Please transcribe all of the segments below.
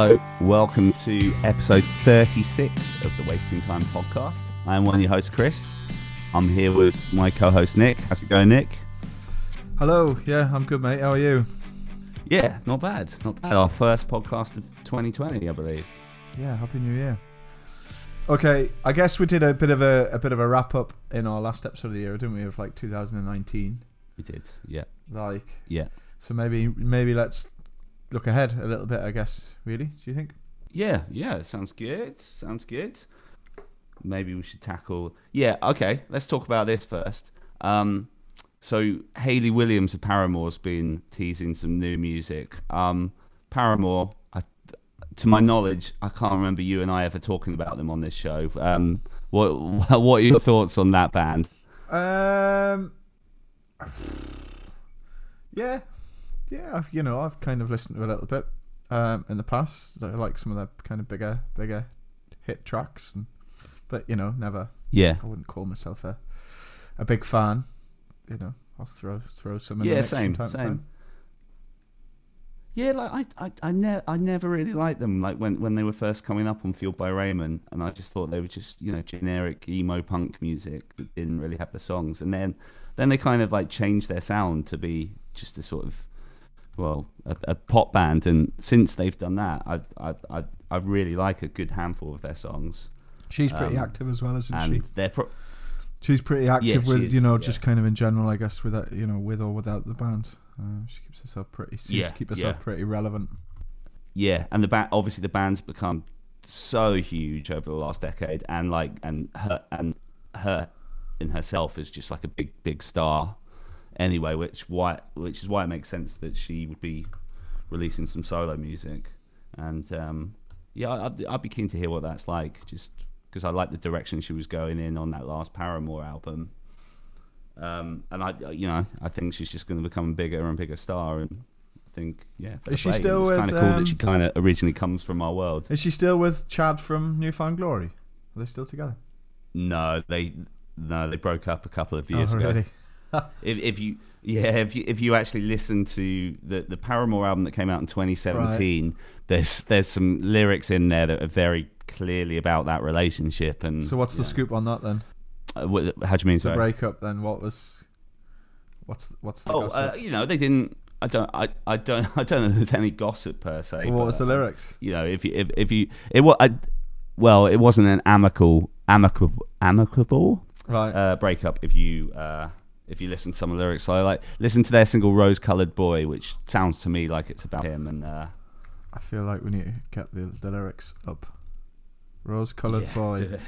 Hello, welcome to episode 36 of the Wasting Time podcast. I'm one of your hosts, Chris. I'm here with my co host, Nick. How's it going, Nick? Hello, yeah, I'm good, mate. How are you? Yeah, not bad. Not bad. Our first podcast of 2020, I believe. Yeah, happy New Year. Okay, I guess we did a bit of a, a bit of a wrap up in our last episode of the year, didn't we? Of like 2019, We did. Yeah. like Yeah. so maybe maybe let's look ahead a little bit. I guess really, do you think? Yeah, yeah, sounds good. Sounds good. Maybe we should tackle. Yeah, okay. Let's talk about this first. Um, so Hayley Williams of Paramore's been teasing some new music. Um, Paramore, I, to my knowledge, I can't remember you and I ever talking about them on this show. Um, what what are your thoughts on that band? Um, yeah, yeah. You know, I've kind of listened to a little bit um, in the past. I like some of their kind of bigger bigger hit tracks, and, but you know, never. Yeah, I wouldn't call myself a a big fan. You know, I'll throw throw some. In the yeah, mix same, time same. time. Yeah, like I, I, I, ne- I never really liked them. Like when, when they were first coming up on Fueled by Ramen, and I just thought they were just you know generic emo punk music that didn't really have the songs. And then, then they kind of like changed their sound to be just a sort of, well, a, a pop band. And since they've done that, I, I, I, I really like a good handful of their songs. She's pretty Um, active as well, isn't and she? they're pro- She's pretty active she with is, you know yeah. just kind of in general, I guess, with that, you know, with or without the band. Uh, she keeps herself pretty. Seems Yeah, to keep herself yeah. pretty relevant. yeah, and the ba- obviously the band's become so huge over the last decade, and like and her and her in herself is just like a big big star anyway, which why which is why it makes sense that she would be releasing some solo music, and um, yeah, I'd, I'd be keen to hear what that's like, just because I like the direction she was going in on that last Paramore album. Um, and I, you know, I think she's just going to become a bigger and bigger star, and I think, yeah, Is she still it's with, kind of cool um, that she kind of originally comes from our world. Is she still with Chad from Newfound Glory? Are they still together? No, they no, they broke up a couple of years oh, ago. really? If, if you yeah, if you if you actually listen to the the Paramore album that came out in 2017, there's there's some lyrics in there that are very clearly about that relationship. And So what's the scoop on that then? Uh, what, how do you mean? The Sorry. breakup then? What was? What's what's the Oh, gossip? uh, you know, they didn't. I don't. I, I don't. I don't know. If there's any gossip per se. what was the lyrics? You know, if you if, if you it was I, well, it wasn't an amicable amicable amicable Right. uh, breakup. If you uh, if you listen to some of the lyrics, so like listen to their single "Rose Colored Boy," which sounds to me like it's about him. And uh, I feel like we need to get the, the lyrics up. Rose coloured yeah, boy.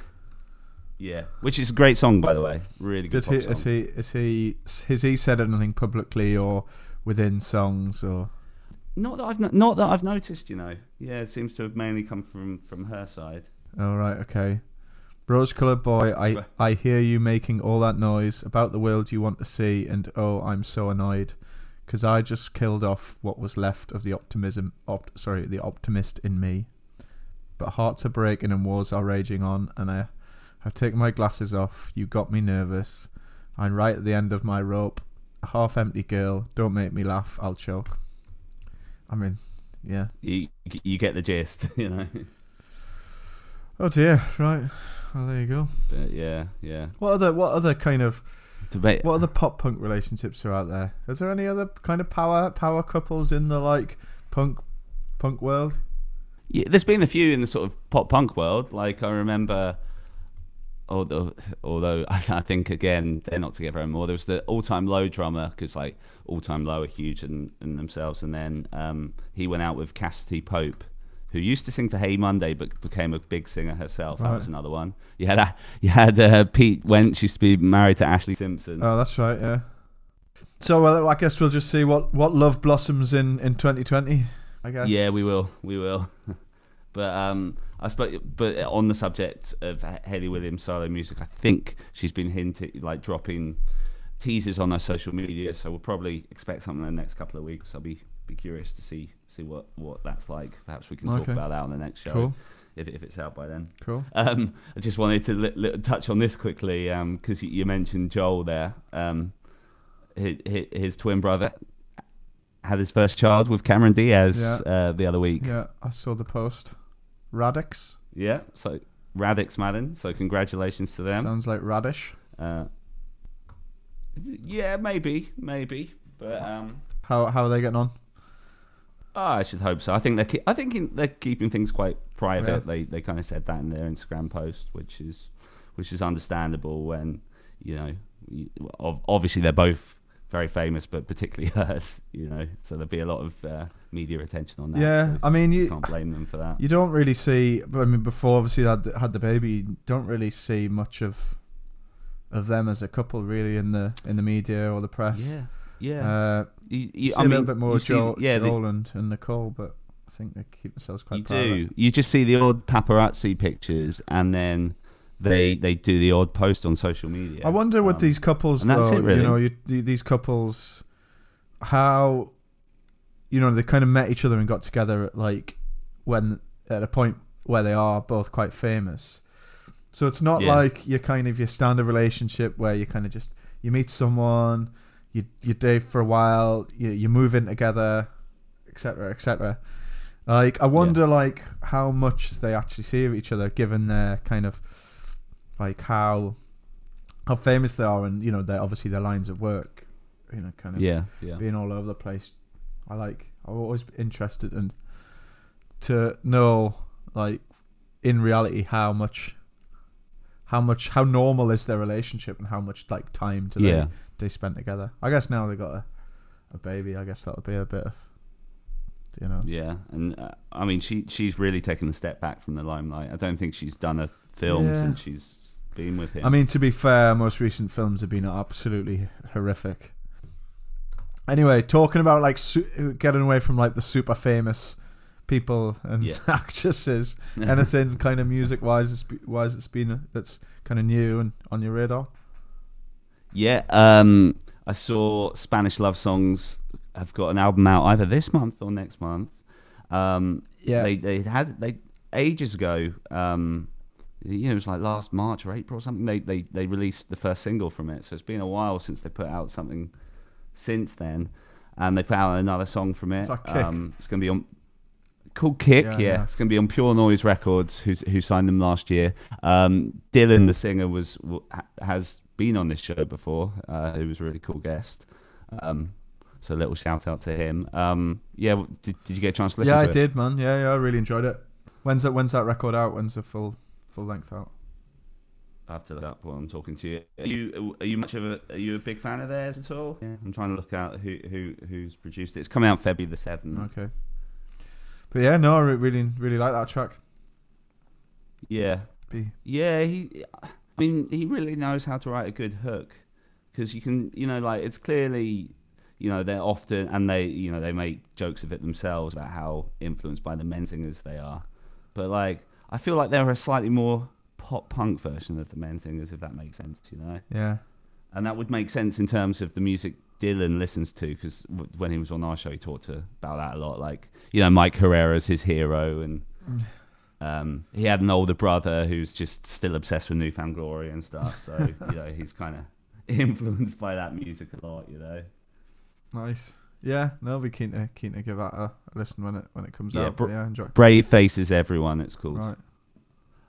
yeah, which is a great song by the way. Really good. Did he? pop Is he? Is he? Has he said anything publicly or within songs or? Not that I've not that I've noticed. You know, yeah, it seems to have mainly come from from her side. Oh right, okay. Rose coloured boy, I I hear you making all that noise about the world you want to see, and oh, I'm so annoyed, because I just killed off what was left of the optimism. Opt, sorry, the optimist in me. But hearts are breaking and wars are raging on, and I have taken my glasses off. You got me nervous. I'm right at the end of my rope. A half empty girl. Don't make me laugh. I'll choke. I mean, yeah. You you get the gist. You know. Oh dear. Right. Well, there you go. But yeah, yeah. What other what other kind of Debate. what other pop punk relationships are out there? Is there any other kind of power power couples in the like punk punk world? Yeah, there's been a few in the sort of pop punk world. Like I remember, although although I think again they're not together anymore. There was the All Time Low drummer because like All Time Low are huge in, in themselves, and then um, he went out with Cassadee Pope. Who used to sing for Hey Monday, but became a big singer herself. That was another one. You had a, you had uh, Pete Wentz used to be married to Ashlee Simpson. Oh, that's right. Yeah. So well, I guess we'll just see what what love blossoms in in 2020. I guess. Yeah, we will. We will. but um, I suppose, but on the subject of Hayley Williams solo music, I think she's been hinting like dropping teasers on her social media. So we'll probably expect something in the next couple of weeks. I'll be be curious to see see what what that's like. Perhaps we can talk Okay. about that on the next show Cool. if if it's out by then. Cool. Um, I just wanted to li- li- touch on this quickly because you mentioned Joel there. Um, his, his twin brother had his first child with Cameron Diaz uh, the other week. Yeah, I saw the post. Raddix Yeah, so Raddix Madden. So congratulations to them. sounds like radish. Uh, yeah, maybe, maybe, but um, How how are they getting on? Oh, I should hope so. I think they're ke- I think in, they're keeping things quite private. Yeah. They they kind of said that in their Instagram post, which is which is understandable when you know you- obviously they're both very famous, but particularly hers. You know, so there'll be a lot of uh, media attention on that. yeah, so I mean you can't blame them for that. you don't really see. I mean, before obviously they had had the baby, you don't really see much of of them as a couple really in the in the media or the press. Yeah, yeah. Uh, you, you you, I a mean, little bit more you see- Joel, yeah, and, Nicole, but I think they keep themselves quite you do. You just see the odd paparazzi pictures, and then they they do the odd post on social media. I wonder Um, these couples, though. it, really. You know, you, you, these couples, how, you know, they kind of met each other and got together at like when at a point where they are both quite famous. So it's not Yeah. like your kind of your standard relationship where you kind of just you meet someone, you you date for a while, you you move in together, etc. etc. Like I wonder like how much they actually see of each other given their kind of like how how famous they are and you know they're obviously their lines of work you know kind of Yeah, yeah. being all over the place i like i'm always interested in to know like in reality how much how much how normal is their relationship and how much like time do Yeah. they they spent together i guess now they got a, a baby i guess that would be a bit of you know Yeah, and uh, I mean, she she's really taken a step back from the limelight. I don't think she's done a film Yeah. since she's been with him. I mean, to be fair, most recent films have been absolutely horrific. Anyway, talking about like su- getting away from like the super famous people and Yeah. actresses, anything kind of music wise, wise it's been that's kind of new and on your radar. Yeah, um, I saw Spanish love songs have got an album out either this month or next month. Um, Yeah, they they had they ages ago. Um, you know, it was like last March or April or something. They they they released the first single from it, so it's been a while since they put out something since then, and they put out another song from it. it. Is that Kick? Um, it's going to be on called Kick. Yeah, Yeah, yeah. it's going to be on Pure Noise Records, who who signed them last year. Um, Dylan, the singer, was has been on this show before. Uh, he was a really cool guest. Um, so a little shout out to him. Um, yeah, did, did you get a chance to listen yeah, to I it? did, man. Yeah, yeah, I really enjoyed it. When's that? When's that record out? When's the full full length out? I have to look up while I'm talking to you. Are you are you much of a are you a big fan of theirs at all? Yeah, I'm trying to look out who who who's produced it. It's coming out February the seventh. Okay, but yeah, no, I really really like that track. Yeah, Be yeah. He, I mean, he really knows how to write a good hook because you can, you know, like it's clearly, you know, they're often and they, you know, they make jokes of it themselves about how influenced by the Menzingers they are, but like I feel like they're a slightly more pop punk version of the Menzingers, if that makes sense, you know. yeah, And that would make sense in terms of the music Dylan listens to, because when he was on our show, he talked to, about that a lot. Like, you know, Mike Herrera's his hero, and mm. Um, he had an older brother who's just still obsessed with Newfound Glory and stuff. So, you know, he's kind of influenced by that music a lot, you know. nice. Yeah, no, I'll be keen to keen to give that a, listen when it when it comes Yeah, out. br- yeah, enjoy. Brave Faces Everyone, it's called. Right.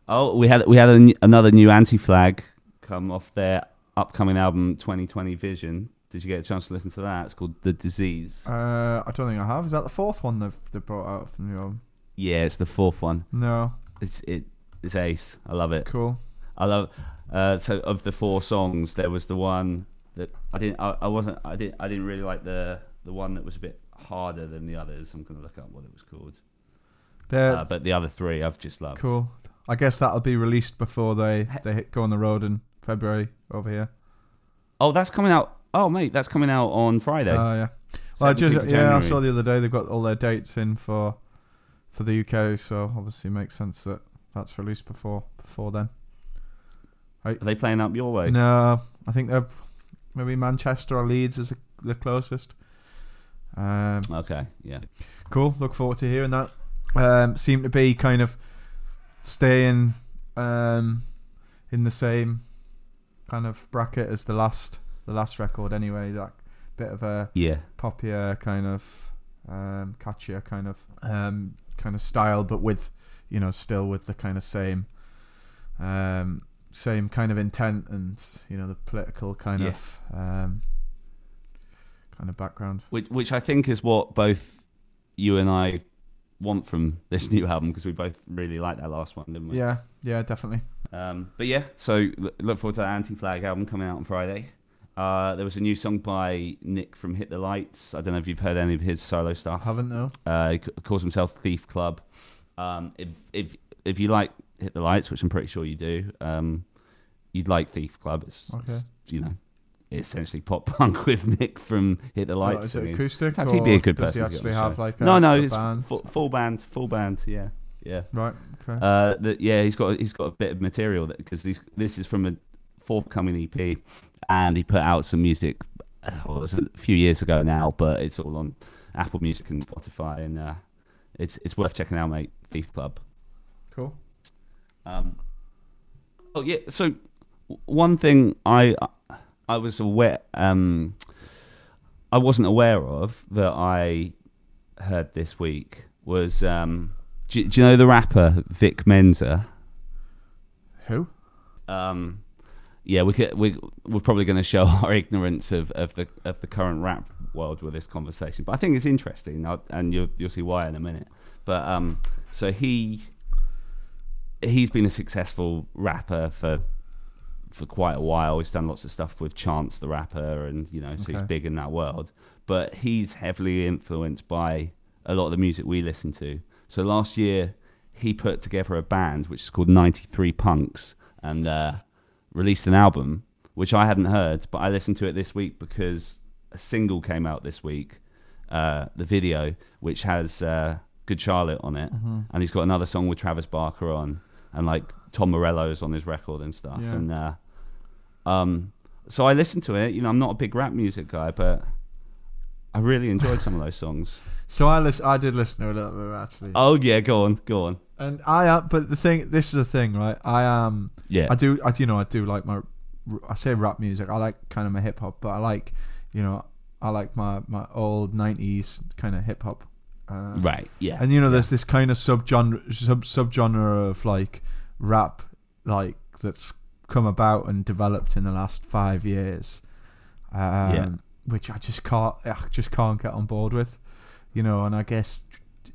Oh, we had we had a another new anti flag come off their upcoming album 2020 Vision. Did you get a chance to listen to that? It's called The Disease. Uh, I don't think I have. Is that the fourth one they've they brought out from the album? Yeah, it's the fourth one. No. It's it it's ace. I love it. Cool. I love. Uh, so of the four songs, there was the one that I didn't. I, I wasn't. I didn't. I didn't really like the the one that was a bit harder than the others. I'm gonna look up what it was called. Uh, but the other three, I've just loved. cool. I guess that'll be released before they they hit, go on the road in February over here. Oh, that's coming out. Oh, mate, that's coming out on Friday. Oh yeah. Well, I just yeah, I saw the other day they've got all their dates in for for the UK, so obviously it makes sense that that's released before before then. Are they playing up your way? No, I think they're maybe Manchester or Leeds is the, the closest. Um, Okay, yeah. cool. Look forward to hearing that. Um, seem to be kind of staying um, in the same kind of bracket as the last the last record. Anyway, like bit of a Yeah. poppier kind of um, catchier kind of um, kind of style, but with you know still with the kind of same um, same kind of intent and you know the political kind Yeah. of um, kind of background. Which, which I think is what both you and I want from this new album because we both really liked that last one, didn't we? Yeah, yeah, definitely. Um, but yeah, so look forward to that Anti Flag album coming out on Friday. Uh, there was a new song by Nick from Hit the Lights. I don't know if you've heard any of his solo stuff. Haven't though. Uh, he calls himself Thief Club. Um, if if if you like Hit the Lights, which I'm pretty sure you do, um, you'd like Thief Club. It's, it's, you know essentially pop punk with Nick from Hit the Lights. is it singing. acoustic? In fact, he'd be a good does he person. actually have like a, no, no, it's band? full, full band, full band. Yeah, yeah. right. Okay. Uh, the, yeah, he's got he's got a bit of material that because this is from a forthcoming EP, and he put out some music. uh, Well, it was a few years ago now, but it's all on Apple Music and Spotify, and uh, it's it's worth checking out, mate. Thief Club. cool. Um, oh yeah. So one thing I I was aware um, I wasn't aware of that I heard this week was um, do, do you know the rapper Vic Mensa? Who? Um, yeah, we could, we we're probably going to show our ignorance of, of the of the current rap world with this conversation, but I think it's interesting, and you'll you'll see why in a minute. But um, so he he's been a successful rapper for for quite a while. He's done lots of stuff with Chance the rapper, and you know, so he's big in that world. But he's heavily influenced by a lot of the music we listen to. So last year, he put together a band which is called 93 Punks and uh, released an album which I hadn't heard, but I listened to it this week because a single came out this week, uh, the video, which has uh, Good Charlotte on it, and he's got another song with Travis Barker on, and like Tom Morello's on his record and stuff, Yeah. and uh, um, so I listened to it. You know, I'm not a big rap music guy, but I really enjoyed some of those songs. So I listen. I did listen to a little bit actually. Oh yeah, go on, go on. And I am, but the thing, this is the thing, right? I am. Yeah, I do. I do. You know, I do like my. I say rap music. I like kind of my hip hop, but I like, you know, I like my my old '90s kind of hip hop. Uh, right. Yeah, And you know, there's this kind of subgenre, sub subgenre of like rap, like that's come about and developed in the last five years. Um, Yeah. Which I just can't, I just can't get on board with, you know. And I guess,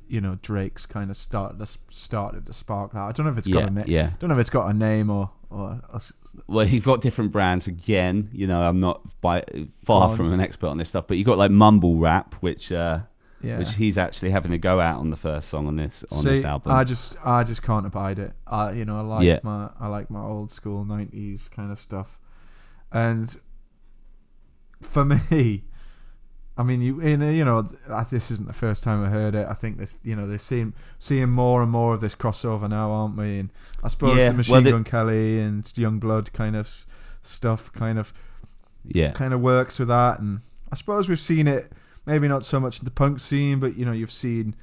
you know, Drake's kind of started started to spark that. I don't know if it's got a name. yeah. Don't know if it's got a name or or, s- Well, you've got different brands again. You know, I'm not by far Go on. from an expert on this stuff, but you've got like mumble rap, which uh, yeah. which he's actually having a go at on the first song on this on See, this album. I just I just can't abide it. I you know I like Yeah. my I like my old school nineties kind of stuff, and for me, I mean you in you know this isn't the first time I heard it. I think this you know they're seeing seeing more and more of this crossover now, aren't we? And I suppose Yeah, the Machine well, Gun Kelly and Yungblud kind of stuff kind of yeah, kind of works with that and I suppose we've seen it maybe not so much in the punk scene but you know you've seen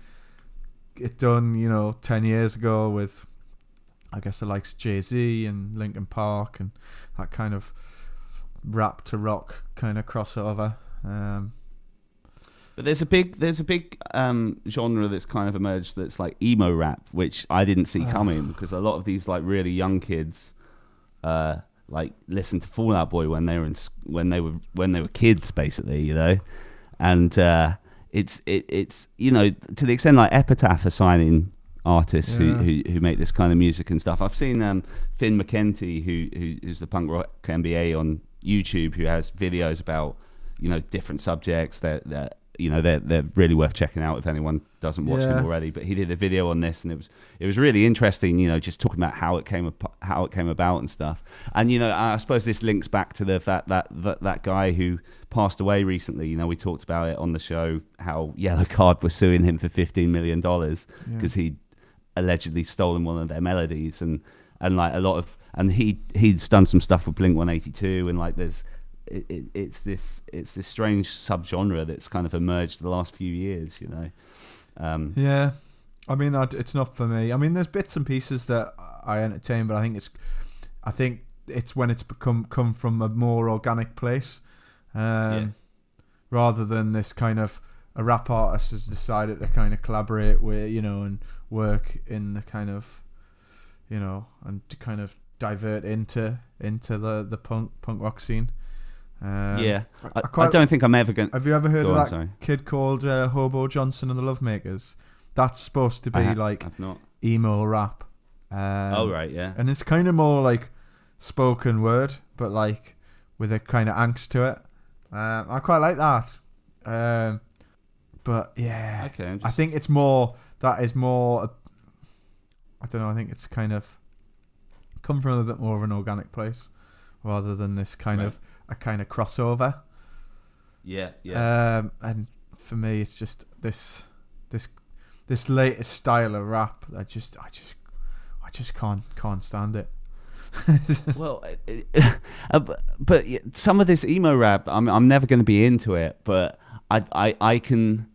it done you know 10 years ago with I guess the likes Jay-Z and Linkin Park and that kind of rap to rock kind of crossover um, But there's a big there's a big um, genre that's kind of emerged that's like emo rap, which I didn't see coming because a lot of these like really young kids, uh, like listen to Fall Out Boy when they were in when they were when they were kids basically, you know, and uh, it's it, it's you know to the extent like Epitaph are signing artists Yeah. who, who who make this kind of music and stuff. I've seen um, Finn McKenty who, who who's the punk rock MBA on YouTube who has videos about you know different subjects that that you know they're they're really worth checking out if anyone doesn't watch Yeah. them already. But he did a video on this and it was it was really interesting. You know, just talking about how it came how it came about and stuff. And you know, I suppose this links back to the fact that that, that guy who passed away recently. You know, we talked about it on the show how Yellow Card was suing him for fifteen million dollars Yeah. because he allegedly stolen one of their melodies and and like a lot of and he he's done some stuff with Blink One Eighty Two and like there's it, it, it's this it's this strange subgenre that's kind of emerged the last few years. You know, um, yeah I mean I, it's not for me I mean there's bits and pieces that I entertain but I think it's I think it's when it's become come from a more organic place um, Yeah. rather than this kind of a rap artist has decided to kind of collaborate with you know and work in the kind of you know and to kind of divert into into the the punk punk rock scene. Um, yeah, I, I, quite- I don't think I'm ever going. To. Have you ever heard Go of on, that sorry. kid called uh, Hobo Johnson and the Lovemakers? That's supposed to be ha- like not. emo rap. Um, oh right, yeah. and it's kind of more like spoken word, but like with a kind of angst to it. Um, I quite like that. Um, but yeah, Okay, I'm I think it's more that is more. I don't know. I think it's kind of come from a bit more of an organic place rather than this kind Right. of a kind of crossover. yeah, yeah. Um, and for me, it's just this this this latest style of rap. I just I just I just can't can't stand it. well, it- it- uh, but, but some of this emo rap, I'm I'm never going to be into it, but I, I I can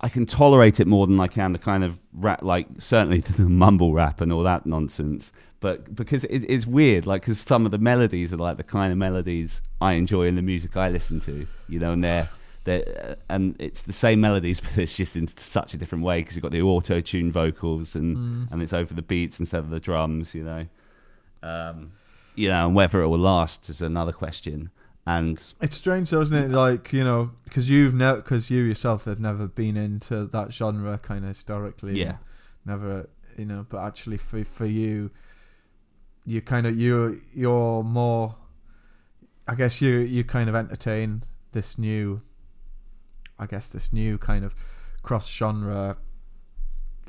I can tolerate it more than I can the kind of rap, like certainly the mumble rap and all that nonsense. But because it, it's weird, like because some of the melodies are like the kind of melodies I enjoy in the music I listen to, you know, and they're. They're, uh, and it's the same melodies, but it's just in such a different way because you've got the auto-tune vocals and and it's over the beats instead of the drums, you know. Um, you know, and whether it will last is another question. And It's strange, though, isn't it? Like you know, because you've never, because you yourself have never been into that genre kind of historically. yeah, never you know but actually for for you you kind of you you're more i guess you you kind of entertain this new i guess this new kind of cross genre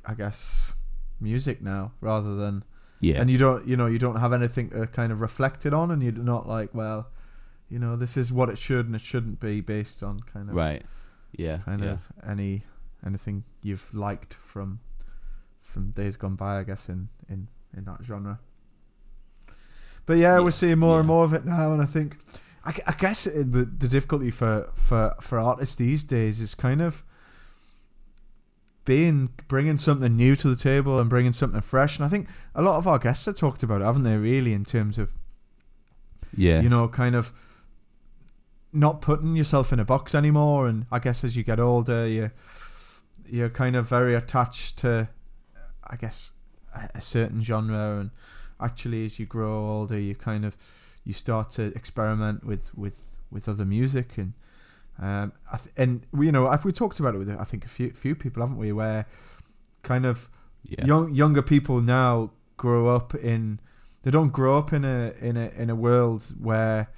i guess music now rather than yeah, and you don't you know you don't have anything to kind of reflect it on and you're not like well you know this is what it should and it shouldn't be based on kind of right, yeah, kind yeah. of any anything you've liked from from days gone by, I guess in in in that genre. But yeah, Yeah, we're seeing more and more of it now, and I think I, I guess it, the the difficulty for for for artists these days is kind of being bringing something new to the table and bringing something fresh. And I think a lot of our guests have talked about it, haven't they? Really, in terms of yeah, you know, kind of not putting yourself in a box anymore. And I guess as you get older, you you're kind of very attached to, I guess, a, a certain genre. And actually, as you grow older, you kind of you start to experiment with with with other music and. Um, I th- and we, you know, if we talked about it with I think a few few people, haven't we? Where kind of yeah, young younger people now grow up in they don't grow up in a in a in a world where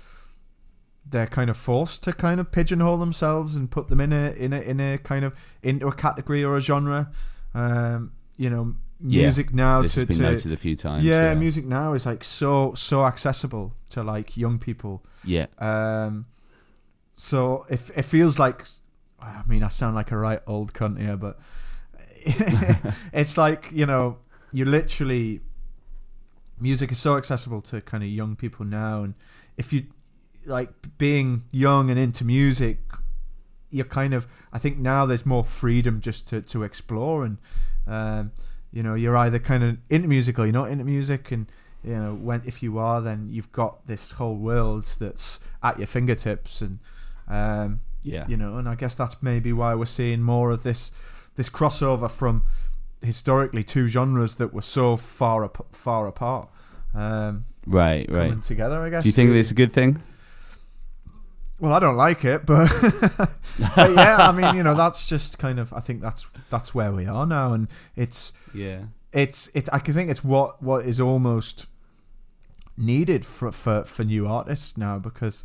they're kind of forced to kind of pigeonhole themselves and put them in a in a in a kind of into a category or a genre. Um, you know, Yeah. music now this to, has been to noted a few times. yeah, yeah, music now is like so so accessible to like young people. yeah, Um, so it it feels like, I mean, I sound like a right old cunt here, but it's like you know, you literally, music is so accessible to kind of young people now, and if you like being young and into music, you're kind of, I think now there's more freedom just to to explore, and um, you know, you're either kind of into music or you're not into music, and you know when if you are then you've got this whole world that's at your fingertips and um, yeah, you know and i guess that's maybe why we're seeing more of this this crossover from historically two genres that were so far ap- far apart um, right, right. coming together i guess Do you think this is a good thing? Well i don't like it but, but yeah i mean you know that's just kind of i think that's that's where we are now and it's Yeah, it's it. I can think it's what what is almost needed for for, for new artists now because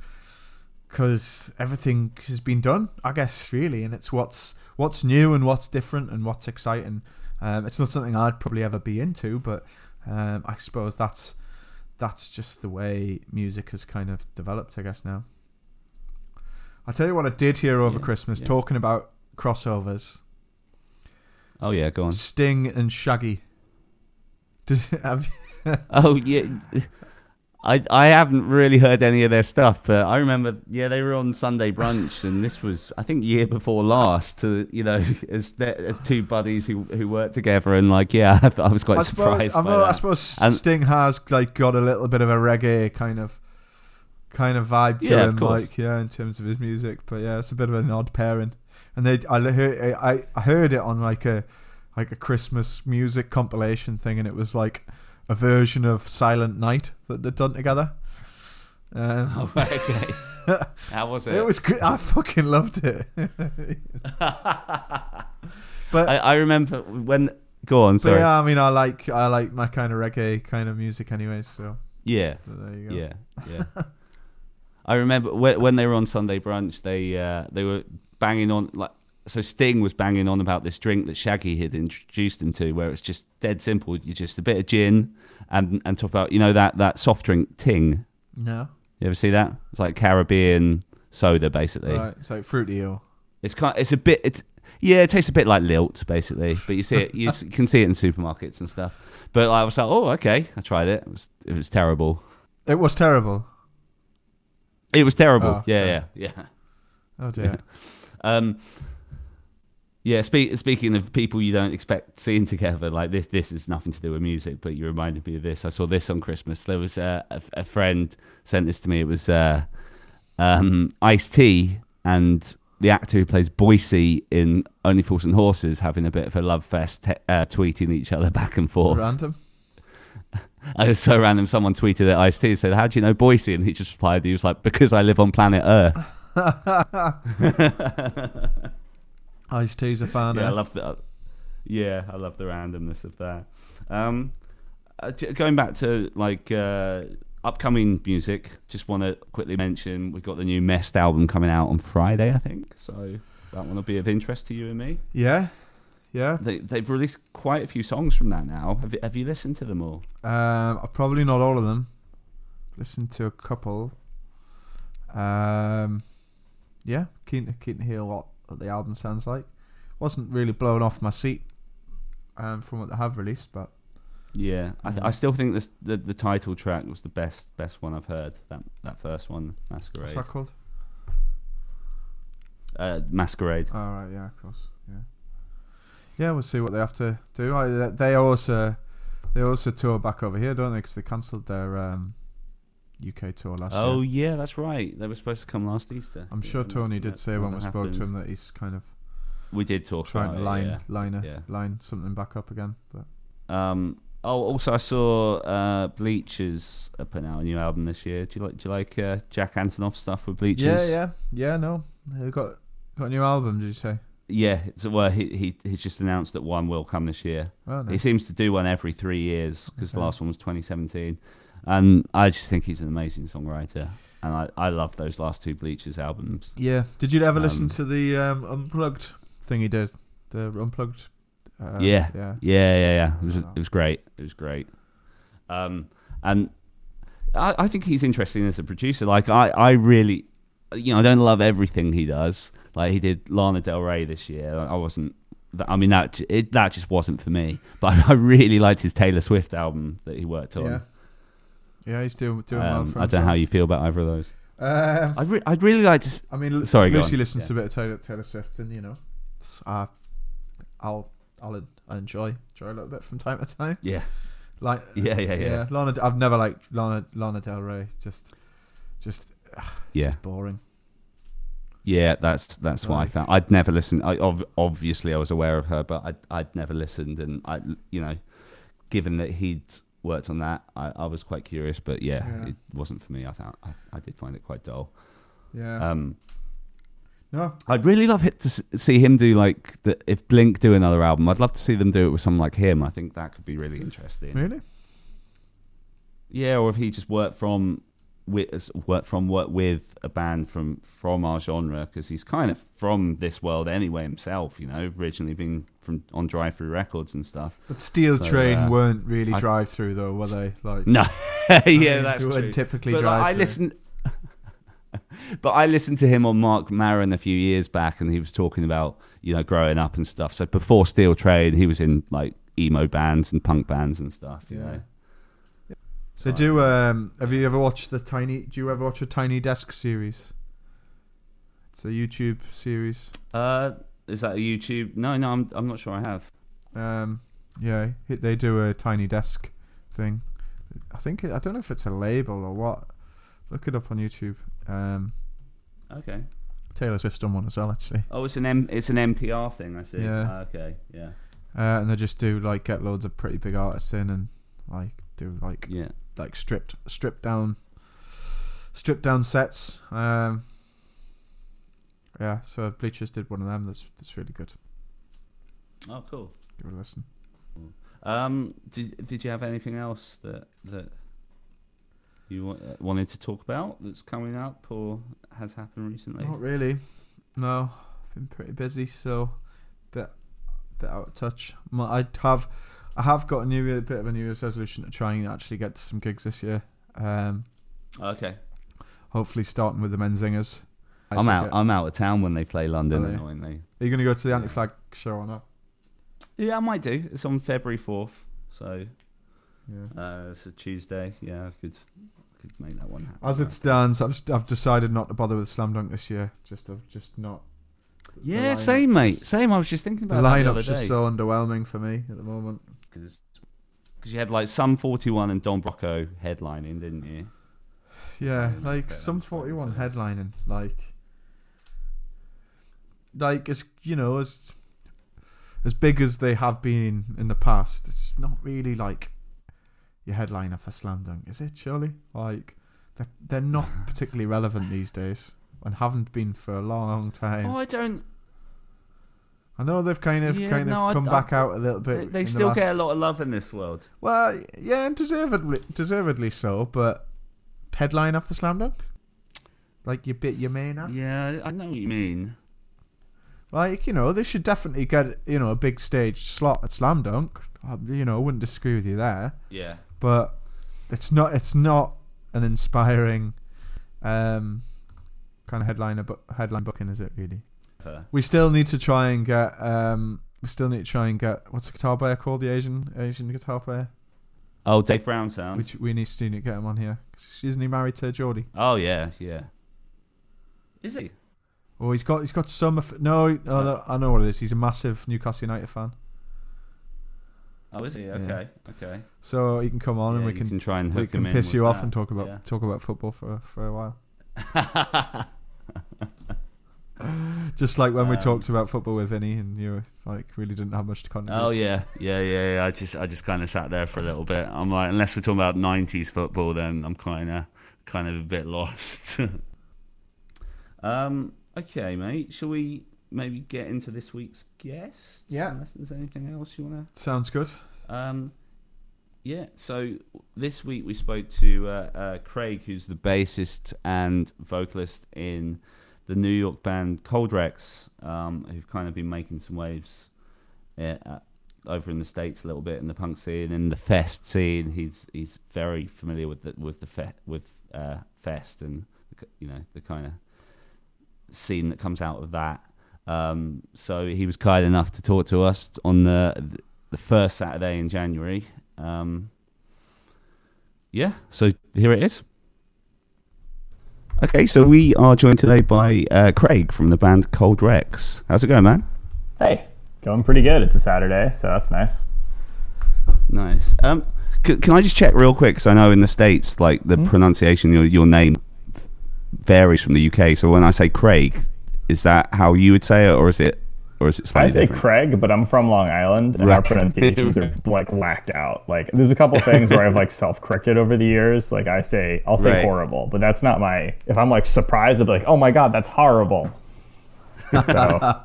because everything has been done. I guess really, and it's what's what's new and what's different and what's exciting. Um, it's not something I'd probably ever be into, but um, I suppose that's that's just the way music has kind of developed. I guess now. I tell you what I did hear over Yeah, Christmas yeah. talking about crossovers. Oh yeah, go on. Sting and Shaggy. Did, have, Oh yeah. I, I haven't really heard any of their stuff, but I remember, yeah, they were on Sunday brunch, and this was, I think, year before last. To you know, as as two buddies who who worked together, and like, yeah, I was quite I suppose, surprised I, by know, I that. suppose And- Sting has like got a little bit of a reggae kind of kind of vibe to Yeah, him, like yeah, in terms of his music. But yeah, it's a bit of an odd pairing. And they, I heard, I, I heard it on like a, like a Christmas music compilation thing, and it was like a version of Silent Night that they'd done together. Um, Oh, okay. How was it? it was good. I fucking loved it. but I, I remember when. Go on, sorry. yeah, I mean, I like I like my kind of reggae kind of music, anyways. So, yeah. so there you go. Yeah, yeah. I remember when, when they were on Sunday brunch, they uh, they were banging on like so. Sting was banging on about this drink that Shaggy had introduced him to, where it's just dead simple. You just a bit of gin and and talk about you know that that soft drink Ting. No, You ever see that? It's like Caribbean soda, basically. right. It's like fruity or It's kind. It's a bit. It's yeah. It tastes a bit like lilt, basically. But you see it. You can see it in supermarkets and stuff. But I was like, oh, okay. I tried it. It was it was terrible. it was terrible. It was terrible. Oh, yeah, okay. yeah, yeah. Oh dear. Um, yeah, speak, speaking of people you don't expect seeing together, like this, this is nothing to do with music, but you reminded me of this. I saw this on Christmas. There was uh, a, a friend sent this to me. It was uh, um, Ice T and the actor who plays Boycie in Only Fools and Horses having a bit of a love fest, te- uh, tweeting each other back and forth. Random. It was so random. Someone tweeted at Ice T and said, "How do you know Boycie?" And he just replied, "He was like, because I live on planet Earth." Ice T's a fan. Yeah, I eh? love the. Yeah, I love the randomness of that. Um, uh, going back to like uh, upcoming music, just want to quickly mention we've got the new Mest album coming out on Friday, I think. So that one will be of interest to you and me. yeah, yeah. They, they've released quite a few songs from that now. Have you, have you listened to them all? Um, probably not all of them. Listened to a couple. Um, yeah, keen to keen to hear what, the album sounds like. Wasn't really blown off my seat um, from what they have released, but Yeah, I, th- I still think this the, the title track was the best best one I've heard. That that first one, Masquerade. what's that called? Uh, Masquerade. Oh right, yeah, of course, yeah. Yeah, we'll see what they have to do. I, they- they also they also tour back over here, don't they? Because they cancelled their um, UK tour last Oh year. Oh yeah, that's right. They were supposed to come last Easter. I'm sure Tony did say when we spoke to him that he's kind of We did talk trying about to it, line yeah. line a, Yeah. line something back up again. But Um, oh, also I saw uh, Bleachers uh, putting out a new album this year. Do you like? Do you like uh, Jack Antonoff stuff with Bleachers? yeah, yeah, yeah. No, they got got a new album. Did you say? Yeah. It's, well, he, he he's just announced that one will come this year. Oh, He seems to do one every three years because the last one was 2017, and I just think he's an amazing songwriter, and I, I love those last two Bleachers albums. Yeah. Did you ever listen Um, to the um, unplugged thing he did? The unplugged. Uh, Yeah. Yeah. Yeah, yeah, yeah. It was it was great. It was great. Um, and I, I think he's interesting as a producer. Like I, I really, you know, I don't love everything he does. Like he did Lana Del Rey this year. I wasn't. I mean that it, that just wasn't for me. But I really liked his Taylor Swift album that he worked on. Yeah. Yeah, he's doing doing well Um, for I don't know how you feel about either of those. Um, I'd, re- I'd really like to. s- I mean, Sorry, Lucy listens Yeah. to a bit of Taylor, Taylor Swift, and you know, uh, I'll I'll enjoy enjoy a little bit from time to time. Yeah, Like yeah, yeah, yeah, Lana, I've never liked Lana Lana Del Rey. Just just yeah. just boring. Yeah, that's that's what I found. I'd never listened. I ov- obviously I was aware of her, but I'd I'd never listened, and I you know, given that he'd worked on that, I, I was quite curious. But yeah, Yeah. it wasn't for me. I found I, I did find it quite dull. Yeah. Um, no. I'd really love it to see him do like the, if Blink do another album. I'd love to see them do it with someone like him. I think that could be really interesting. Really? Yeah, or if he just worked from with work from work with a band from from our genre because he's kind of from this world anyway himself. You know, originally being from on Drive Through Records and stuff. But Steel So, Train uh, weren't really drive through though, were they? Like No, yeah, mean, that's true. typically but like, drive I through. listened, but I listened to him on Marc Maron a few years back, and he was talking about you know growing up and stuff. So before Steel Train, he was in like emo bands and punk bands and stuff. You Yeah. know. They do. Um, have you ever watched the Tiny? Do you ever watch a Tiny Desk series? It's a YouTube series. Uh, is that a YouTube? No, no, I'm I'm not sure. I have. Um, yeah, they do a Tiny Desk thing. I think it, I don't know if it's a label or what, Look it up on YouTube. Um, Okay. Taylor Swift's done one as well, actually. Oh, it's an M- it's an NPR thing. I see. Yeah. Ah, okay. Yeah. Uh, and they just do like get loads of pretty big artists in and like do like Yeah. Like stripped stripped down stripped down sets. Um, yeah, so Bleachers did one of them. That's that's really good. Oh, cool. Give it a listen. Um, did did you have anything else that that you wanted to talk about that's coming up or has happened recently? Not really. No, been pretty busy, so bit bit out of touch. I have I have got a new a bit of a New Year's resolution to try and actually get to some gigs this year. Um, Okay. hopefully starting with the Menzingers. I'm out. get- I'm out of town when they play London. Are they? Annoyingly. Are you going to go to the Anti-Flag show or not? Yeah, I might do. It's on February fourth, so Yeah. uh, it's a Tuesday. Yeah, I could could make that one happen. As it stands, I've I've decided not to bother with Slam Dunk this year. Just I've just not. yeah, same, mate. is- Same. I was just thinking The about that the other lineup's just so underwhelming for me at the moment. Because you had like Sum 41 and Don Broco headlining, didn't you? Yeah, like forty one headlining, like like as you know, as as big as they have been in the past, it's not really like your headliner for Slam Dunk, is it, surely? Like they're they're not particularly relevant these days and haven't been for a long time. Oh, I don't. I know they've kind of Yeah, kind no, of come I- back out a little bit. They, they the still get a lot of love in this world. Well, yeah, and deservedly, deservedly so. But headliner for Slam Dunk, like your bit, your main act. Yeah, I know what you mean. Like you know, they should definitely get you know a big stage slot at Slam Dunk. I, you know, I wouldn't disagree with you there. Yeah. But it's not it's not an inspiring um, kind of headliner but headline booking, is it really? Fair. We still need to try and get um, we still need to try and get what's the guitar player called? The Asian Asian guitar player. Oh, Dave Brown sound. Which we need to get him on here. isn't he married to Geordie? oh yeah, yeah. Is he? Oh, he's got he's got some. aff- No, oh, no, I know what it is. He's a massive Newcastle United fan, Oh, is he? Okay, okay. so he can come on and we can, can try and we can piss you off that. and talk about Yeah. talk about football for for a while. Just like when we Um, talked about football with Vinny and you like really didn't have much to contribute. Oh yeah, yeah, yeah, yeah. I just, I just kind of sat there for a little bit. I'm like, unless we're talking about '90s football, then I'm kind of, kind of a bit lost. um. Okay, mate. Shall we maybe get into this week's guest? Yeah. Unless there's anything else you wanna. Sounds good. Um. Yeah. So this week we spoke to uh, uh, Craig, who's the bassist and vocalist in the New York band Cold Wrecks, um, who've kind of been making some waves uh, uh, over in the states a little bit in the punk scene and the fest scene. He's he's very familiar with the with the fe- with uh, fest and you know the kind of scene that comes out of that. Um, so he was kind enough to talk to us on the the first Saturday in January. Um, yeah, so here it is. Okay, so we are joined today by uh, Craig from the band Cold Wrecks. How's it going, man? Hey, going pretty good. It's a Saturday, so that's nice. Nice. Um, c- can I just check real quick? Because I know in the states, like the pronunciation, your your name varies from the UK. So when I say Craig, is that how you would say it, or is it, or is it I say different? Craig, but I'm from Long Island, and Right. our pronunciations are like whacked out. Like, there's a couple things where I've like self-corrected over the years. Like, I say, I'll say Right. horrible, but that's not my. If I'm like surprised, I'll be like, oh my god, that's horrible. So,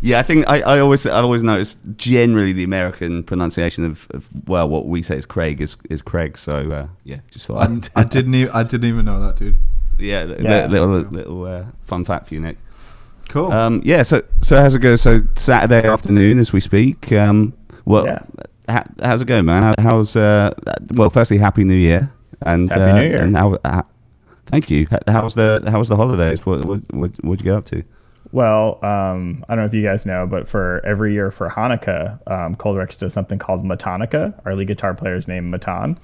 Yeah, I think I, I always I always noticed generally the American pronunciation of, of well, what we say is Craig is is Craig. So uh, yeah, just thought I'd, I didn't even I didn't even know that, dude. yeah, li- Yeah. little little uh, fun fact for you, Nick. Cool. Um, yeah, so so how's it go? So Saturday afternoon as we speak. Um, well, Yeah. ha- how's it going, man? How, how's uh, well? Firstly, happy New Year, and Happy uh, New Year. And how, uh, thank you. How was the how was the holidays? What what what what'd you get up to? well, um, I don't know if you guys know, but for every year for Hanukkah, um, Cold Wrecks does something called Matanica. Our lead guitar player is named Matan.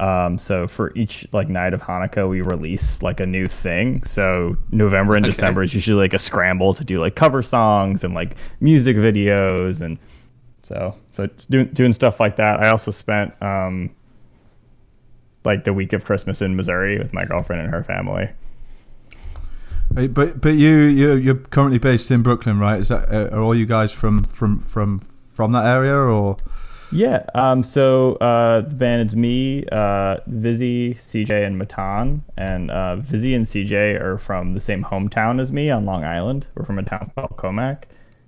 Um, so for each like night of Hanukkah, we release like a new thing. So November and Okay. December is usually like a scramble to do like cover songs and like music videos and so so doing doing stuff like that. I also spent um, like the week of Christmas in Missouri with my girlfriend and her family. But but you you you're currently based in Brooklyn, right? Is that uh, are all you guys from from from from that area or? Yeah. Um, so uh, the band is me, uh, Vizzy, CJ, and Matan. And uh, Vizzy and CJ are from the same hometown as me on Long Island. We're from a town called Commack.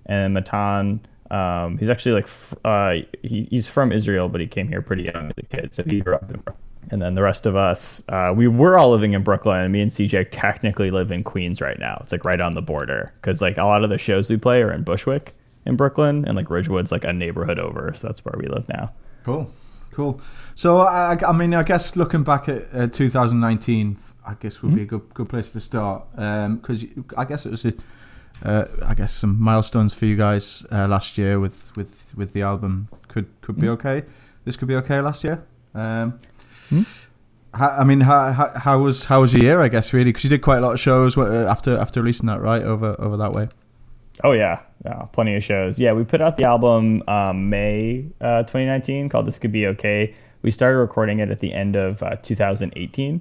And Matan, um, he's actually like, f- uh, he, he's from Israel, but he came here pretty young as a kid. So he grew up in Brooklyn. And then the rest of us, uh, we were all living in Brooklyn. And me and CJ technically live in Queens right now. It's like right on the border. Because like a lot of the shows we play are in Bushwick in Brooklyn, and like Ridgewood's like a neighborhood over, so that's where we live now. Cool, cool. So I, I mean, I guess looking back at uh, 2019, I guess would be a good good place to start because I guess it was. A, uh, I guess some milestones for you guys uh, last year with, with, with the album could could be okay. This could be okay last year. Um, how, I mean, how, how, how was how was your year? I guess really because you did quite a lot of shows uh, after after releasing that, right? Over over that way. Oh yeah, yeah, plenty of shows. Yeah, we put out the album um, May uh, 2019 called "This Could Be Okay." We started recording it at the end of uh, 2018,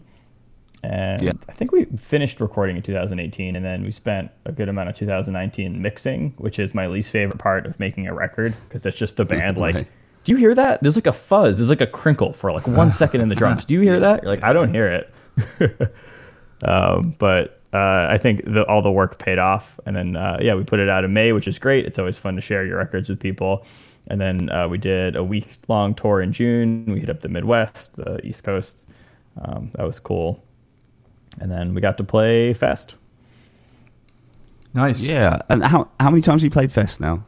and Yeah. I think we finished recording in 2018, and then we spent a good amount of 2019 mixing, which is my least favorite part of making a record because it's just the band like. Do you hear that? There's like a fuzz. There's like a crinkle for like one second in the drums. Do you hear that? You're like, I don't hear it. um, but uh, I think the, all the work paid off. And then, uh, yeah, we put it out in May, which is great. It's always fun to share your records with people. And then uh, we did a week long tour in June. We hit up the Midwest, the East Coast. Um, that was cool. And then we got to play Fest. Nice. Yeah, and how how many times have you played Fest now?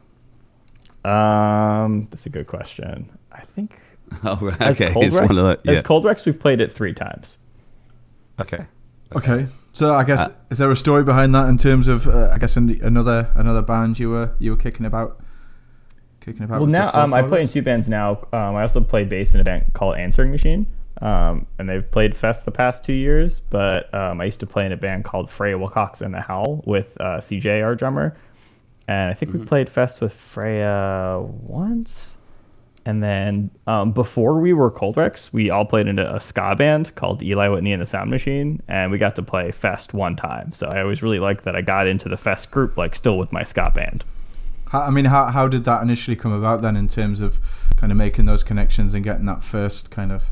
Um, that's a good question. I think Oh, right. as okay. Cold It's Rex, one of the, yeah. as Cold Wrecks, we've played it three times. okay. Okay. So I guess is there a story behind that in terms of uh, I guess in another another band you were you were kicking about kicking about. Well, with now um, I play in two bands now. Um, I also play bass in a band called Answering Machine, um, and they've played Fest the past two years. But um, I used to play in a band called Freya Wilcox and the Howl with uh, CJ, our drummer, and I think we played Fest with Freya once. And then um, before we were Cold Wrecks, we all played in a, a ska band called Eli Whitney and the Sound Machine, and we got to play Fest one time. So I always really liked that I got into the Fest group, like still with my ska band. How, I mean, how how did that initially come about then in terms of kind of making those connections and getting that first kind of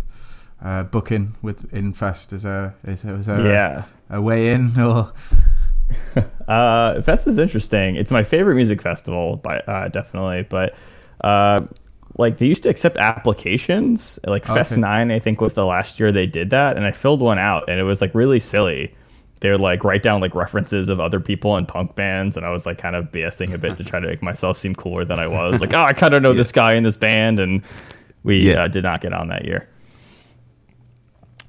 uh, booking with Infest? Is there is there, is there Yeah. a, a way in or Uh, Fest is interesting. It's my favorite music festival, by uh, definitely. But uh, like they used to accept applications. Like Fest Nine, I think was the last year they did that, and I filled one out, and it was like really silly. They would like write down like references of other people in punk bands, and I was like kind of BSing a bit to try to make myself seem cooler than I was. Like, oh, I kind of know this guy in this band, and we Yeah. uh, did not get on that year.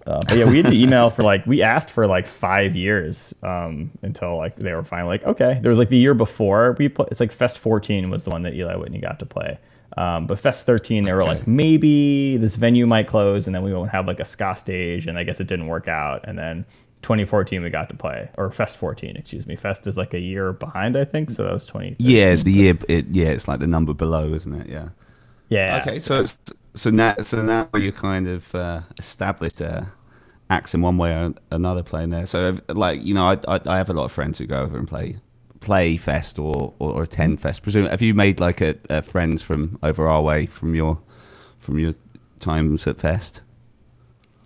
Uh, but yeah, we had the email for like we asked for like five years um, until like they were finally like okay. There was like the year before we play. It's like Fest 14 was the one that Eli Whitney got to play. Um, but Fest 13, they were Okay. like maybe this venue might close and then we won't have like a ska stage. And I guess it didn't work out. And then 2014 we got to play or Fest 14, excuse me. Fest is like a year behind, I think. So that was 20. Yeah, it's the year. It, yeah, it's like the number below, isn't it? Yeah. Yeah. Okay, so so now so now you're kind of uh, established uh, acts in one way or another playing there. So like you know, I, I I have a lot of friends who go over and play play fest or or, or attend fest. Presume have you made like a, a friends from over our way from your from your times at fest?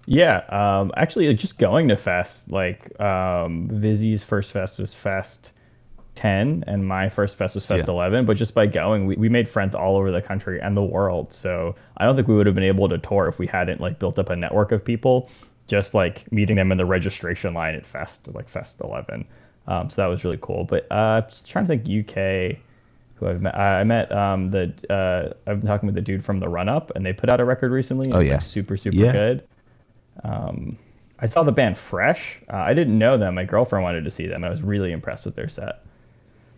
Yeah, um, actually, just going to fest, like um, Vizzy's first fest was Fest 10, and my first fest was Fest Yeah. 11. But just by going, we, we made friends all over the country and the world. So I don't think we would have been able to tour if we hadn't like built up a network of people, just like meeting them in the registration line at Fest, like Fest 11. Um, so that was really cool. But uh, just trying to think UK who I've met. I met um, the uh, I've been talking with the dude from the Run Up, and they put out a record recently. And Oh, it's, yeah. like, super super Yeah. good. Um, I saw the band Fresh. Uh, I didn't know them. My girlfriend wanted to see them. I was really impressed with their set.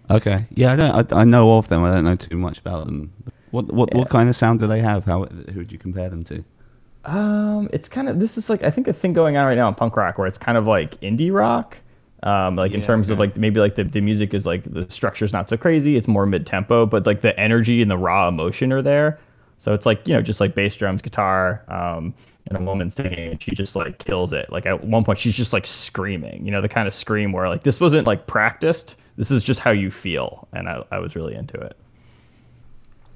Okay, yeah, I don't I, I know of them. I don't know too much about them. What what Yeah. what kind of sound do they have? How who would you compare them to? Um, it's kind of this is like I think a thing going on right now in punk rock where it's kind of like indie rock. Um, like in Yeah, terms of like maybe like the, the music is like the structure's not so crazy. It's more mid tempo, but like the energy and the raw emotion are there. So it's like you know just like bass drums, guitar, um, and a woman singing, and she just like kills it. Like at one point, she's just like screaming. You know, the kind of scream where like this wasn't like practiced. This is just how you feel, and I, I was really into it.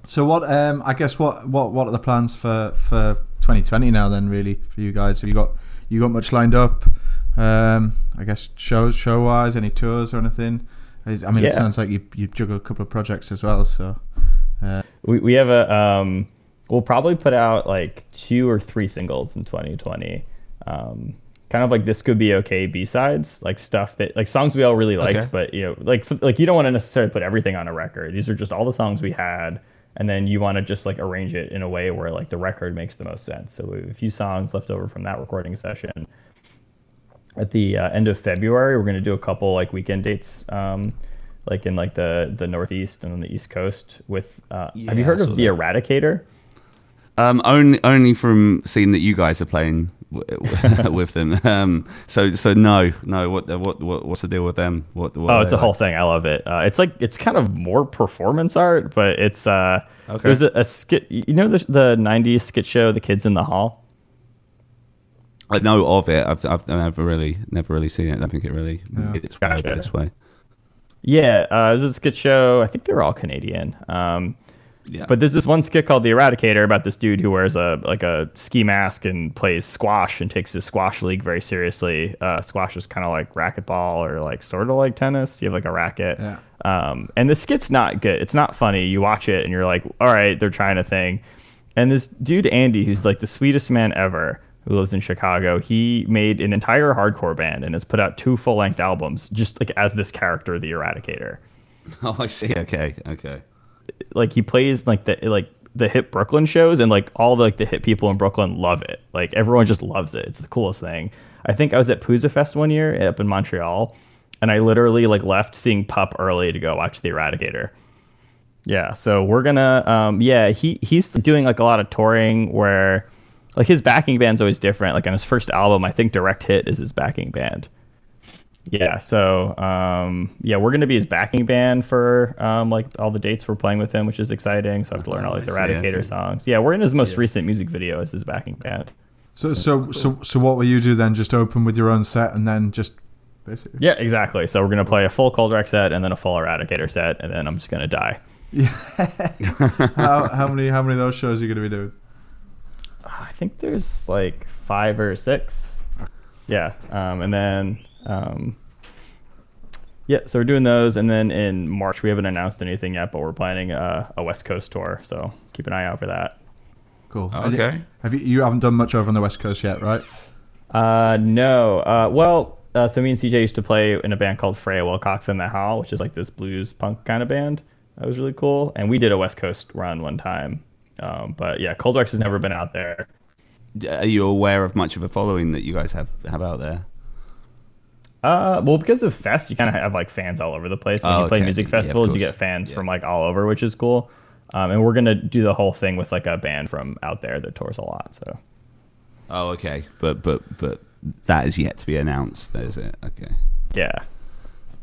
So what? Um, I guess what what what are the plans for for 2020 now? Then really for you guys, have you got you got much lined up? Um, I guess shows show wise, any tours or anything? I mean, Yeah. it sounds like you you juggle a couple of projects as well. So we, we have a um we'll probably put out like two or three singles in 2020 um kind of like this could be okay b-sides like stuff that like songs we all really liked Okay. but you know like like you don't want to necessarily put everything on a record these are just all the songs we had and then you want to just like arrange it in a way where like the record makes the most sense so we have a few songs left over from that recording session at the uh, end of February, we're going to do a couple like weekend dates, um, like in like the the Northeast and on the East Coast. With uh, have you heard of the. Eradicator? Um, only only from seeing that you guys are playing with them. Um, so so no no what what what what's the deal with them? What, what Oh, it's a whole thing. I love it. Uh, it's like it's kind of more performance art, but it's uh, Okay. there's a, a skit. You know the the '90s skit show, The Kids in the Hall. I know of it. I've, I've never really never really seen it. I think it really Yeah. made its way Gotcha. this way. Yeah, uh, it was a skit show. I think they were all Canadian. Um, Yeah. But there's this one skit called The Eradicator about this dude who wears a like a ski mask and plays squash and takes his squash league very seriously. Uh, squash is kind of like racquetball or like sort of like tennis. You have like a racket. Yeah. Um, and the skit's not good. It's not funny. You watch it and you're like, all right, they're trying a thing. And this dude Andy, who's like the sweetest man ever, who lives in Chicago, he made an entire hardcore band and has put out two full length albums just like as this character, the Eradicator oh, I see. Okay, okay. like he plays like the like the hit Brooklyn shows and like all the like the hit people in Brooklyn love it. Like everyone just loves it. It's the coolest thing. I think I was at Pouzza Fest one year up in Montreal and I literally like left seeing Pup early to go watch the Eradicator. Yeah, so we're gonna um yeah, he he's doing like a lot of touring where like his backing band's always different. Like on his first album, I think Direct Hit is his backing band. Yeah, so um, yeah, we're gonna be his backing band for um, like all the dates we're playing with him, which is exciting. So I have to learn all these I see, Eradicator okay. songs. Yeah, we're in his most recent music video as his backing band. so so so so what will you do then? Just open with your own set and then just basically. Yeah, exactly. So we're gonna play a full Cold Wreck set and then a full Eradicator set, and then I'm just gonna die. how, how many how many of those shows are you going to be doing? I think there's like five or six. Yeah, um, and then um, yeah, so we're doing those, and then in March we haven't announced anything yet, but we're planning a, a West Coast tour. So keep an eye out for that. Cool. Okay. Have you you haven't done much over on the west coast yet, right? Uh, no. Uh, well, uh, so me and CJ used to play in a band called Freya Wilcox and the Howl, which is like this blues punk kind of band. That was really cool, and we did a West Coast run one time. Um, but yeah, Cold Wrecks has never been out there. Are you aware of much of a following that you guys have have out there? Uh, well, because of Fest, you kind of have like fans all over the place. When Oh, you play okay. music Yeah, festivals, you get fans Yeah. from like all over, which is cool. Um, and we're gonna do the whole thing with like a band from out there that tours a lot. So Oh, okay. But but but that is yet to be announced. Is it? Okay. yeah,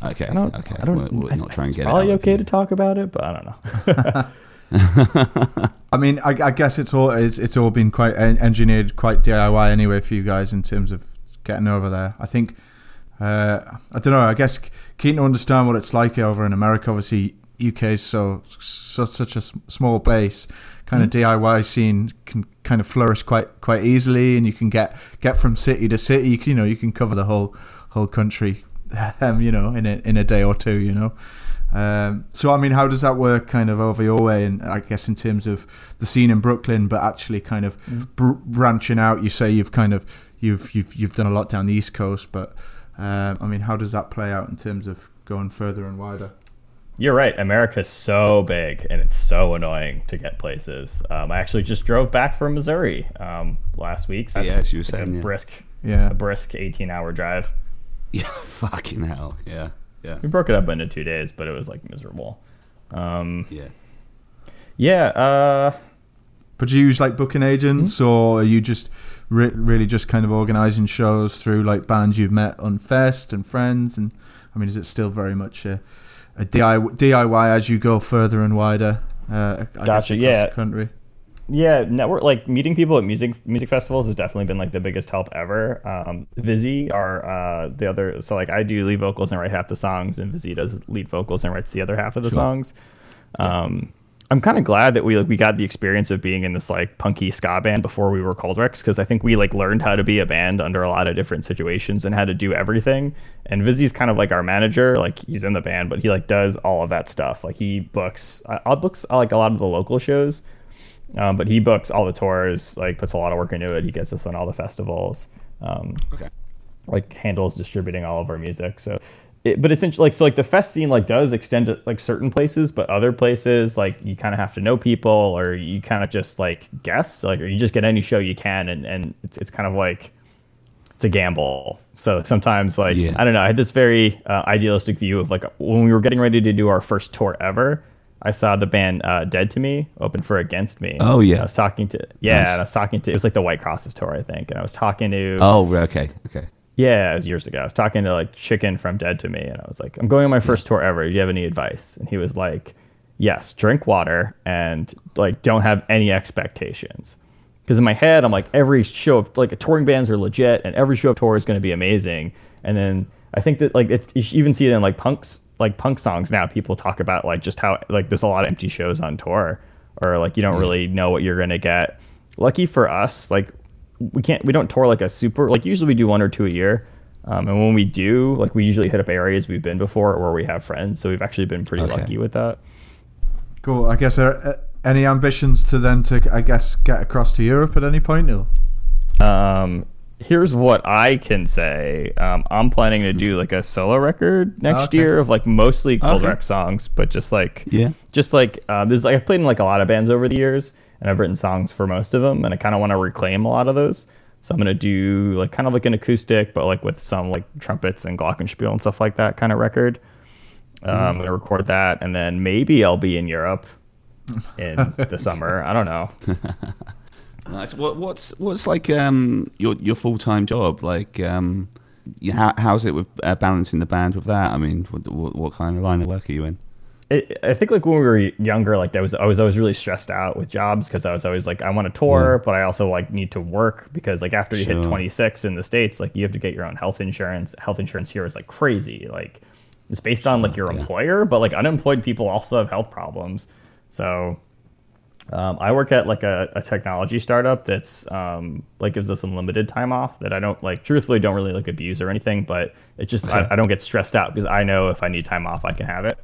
Okay. I don't. okay. I don't. We'll I- not try and it's get probably okay to talk about it, but I don't know. I mean, I, I guess it's all it's, it's all been quite engineered, quite DIY anyway for you guys in terms of getting over there. I think uh, I don't know. I guess keen to understand what it's like over in America. Obviously, UK is so, so such a small place. Kind of DIY scene can kind of flourish quite quite easily, and you can get get from city to city. You, can, you know, you can cover the whole whole country, um, you know, in a in a day or two. You know. Um, so I mean, how does that work, kind of over your way? And I guess in terms of the scene in Brooklyn, but actually kind of br- branching out. You say you've kind of you've you've you've done a lot down the East Coast, but um, I mean, how does that play out in terms of going further and wider? You're right. America's so big and it's so annoying to get places. Um, I actually just drove back from Missouri um, last week. So Yeah, that's she was like saying, a yeah. brisk, Yeah, a brisk 18 hour drive. Yeah. Fucking hell. Yeah. Yeah. We broke it up into two days, but it was like miserable. Um, Yeah. yeah. Uh, but do you use like booking agents, or are you just re- really just kind of organising shows through like bands you've met on Fest and friends? And I mean, is it still very much a, a DIY, DIY as you go further and wider? Uh, I guess Gotcha, across yeah. the country. Yeah, network like meeting people at music music festivals has definitely been like the biggest help ever. Um, Vizzy are uh, the other. So like I do lead vocals and write half the songs, and Vizzy does lead vocals and writes the other half of the Sure. songs. Um, I'm kind of glad that we like we got the experience of being in this like punky ska band before we were Cold Wrecks because I think we like learned how to be a band under a lot of different situations and how to do everything. And Vizzy's kind of like our manager, like he's in the band, but he like does all of that stuff. Like he books, I- I'll books uh, like a lot of the local shows, um, but he books all the tours, like puts a lot of work into it. He gets us on all the festivals. Um, Okay. like handles distributing all of our music. So, it, but essentially, like so, like the fest scene like does extend to like certain places, but other places like you kind of have to know people, or you kind of just like guess, like or you just get any show you can, and and it's it's kind of like it's a gamble. So sometimes like Yeah. I don't know, I had this very uh, idealistic view of like when we were getting ready to do our first tour ever. I saw the band uh, Dead to Me open for Against Me. Oh, yeah. I was talking to yeah, Nice. and I was talking to it was like the White Crosses tour I think, and I was talking to Oh, okay, okay. yeah, it was years ago. I was talking to like Chicken from Dead to Me, and I was like, "I'm going on my first tour ever. Do you have any advice?" And he was like, "Yes, drink water and like don't have any expectations." Because in my head, I'm like, every show of like a touring bands are legit, and every show of tour is going to be amazing. And then I think that like it's, you even see it in like punks, like punk songs now. People talk about like just how like there's a lot of empty shows on tour, or like you don't really know what you're gonna get. Lucky for us, like we can't we don't tour like a super like usually we do one or two a year um, and when we do like we usually hit up areas we've been before or where we have friends so we've actually been pretty Okay. lucky with that Cool. I guess there are uh, any ambitions to then to I guess get across to Europe at any point? Neil? um, here's what i can say um, i'm planning to do like a solo record next Okay. year of like mostly cold Okay. wreck songs but just like Yeah. just like uh, there's like i've played in like a lot of bands over the years and i've written songs for most of them and i kind of want to reclaim a lot of those so i'm going to do like kind of like an acoustic but like with some like trumpets and glockenspiel and stuff like that kind of record um, i'm going to record that and then maybe i'll be in europe in the summer i don't know Nice. What, what's what's like um your your full time job like um you, how how's it with uh, balancing the band with that? I mean, what, what what kind of line of work are you in? it, I think like when we were younger, like that was I was always really stressed out with jobs because I was always like I want to tour, but I also like need to work because like after you hit 26 in the states, like you have to get your own health insurance. Health insurance here is like crazy. Like it's based on like your yeah. employer, but like unemployed people also have health problems. So um, I work at like a, a technology startup that's um, like gives us unlimited time off that I don't like truthfully don't really like abuse or anything, but it just I, I don't get stressed out because I know if I need time off I can have it.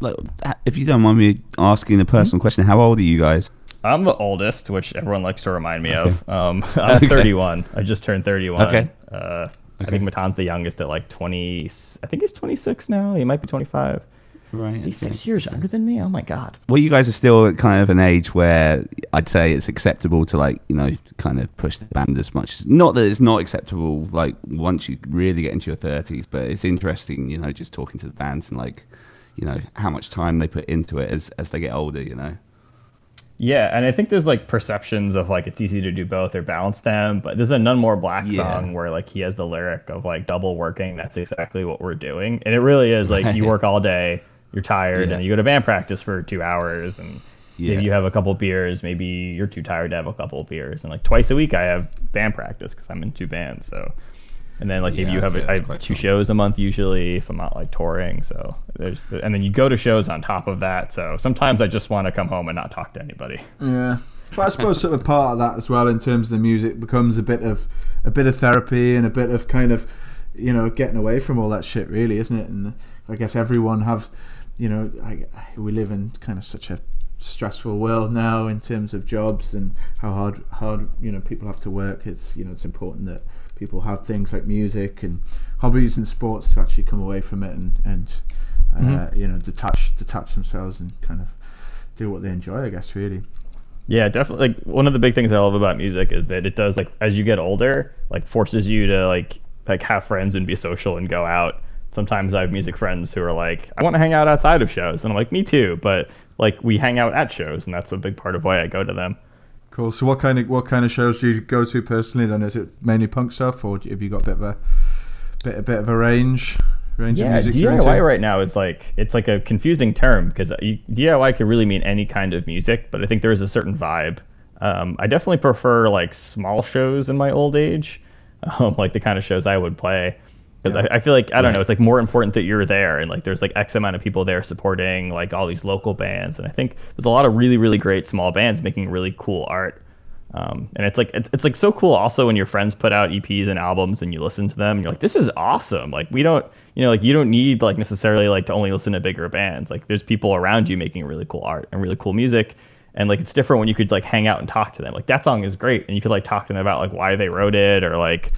Like, if you don't mind me asking a personal question, how old are you guys? I'm the oldest, which everyone likes to remind me of. Um, I'm 31. I just turned 31. Okay. Uh, I think Matan's the youngest at like 20. I think he's 26 now. He might be 25. Right. Is he six years younger than me? Oh my god. Well, you guys are still at kind of an age where I'd say it's acceptable to like you know kind of push the band as much. Not that it's not acceptable like once you really get into your thirties, but it's interesting, you know, just talking to the bands and like you know how much time they put into it as as they get older. You know. Yeah, and I think there's like perceptions of like it's easy to do both or balance them, but there's a None More Black Yeah. song where like he has the lyric of like double working. That's exactly what we're doing, and it really is like you work all day, you're tired, Yeah. and you go to band practice for two hours, and Yeah. maybe you have a couple beers. Maybe you're too tired to have a couple beers, and like twice a week I have band practice because I'm in two bands. So, and then like if Yeah, you have okay, a, I have two cool. shows a month usually if I'm not like touring. So there's the, and then you go to shows on top of that. So sometimes I just want to come home and not talk to anybody. Yeah, but I suppose sort of part of that as well in terms of the music becomes a bit of a bit of therapy and a bit of kind of you know getting away from all that shit, really, isn't it? And I guess everyone have you know I, we live in kind of such a stressful world now in terms of jobs and how hard hard you know people have to work. It's you know it's important that people have things like music and hobbies and sports to actually come away from it and and uh, you know detach detach themselves and kind of do what they enjoy. I guess really. Yeah, definitely. Like one of the big things I love about music is that it does like as you get older, like forces you to like like have friends and be social and go out. Sometimes I have music friends who are like, I want to hang out outside of shows, and I'm like, me too. But like we hang out at shows, and that's a big part of why I go to them. Cool. So, what kind of what kind of shows do you go to personally? Then is it mainly punk stuff, or have you got a bit of a bit a bit of a range range of music? DIY right now is like it's like a confusing term because DIY could really mean any kind of music, but I think there is a certain vibe Um, I definitely prefer like small shows in my old age, um, like the kind of shows I would play. Because I, I feel like I don't know, it's like more important that you're there and like there's like X amount of people there supporting like all these local bands, and I think there's a lot of really really great small bands making really cool art. Um, and it's like it's, it's like so cool also when your friends put out EPs and albums and you listen to them and you're like this is awesome. Like we don't you know like you don't need like necessarily like to only listen to bigger bands. Like there's people around you making really cool art and really cool music. And like it's different when you could like hang out and talk to them. Like that song is great and you could like talk to them about like why they wrote it or like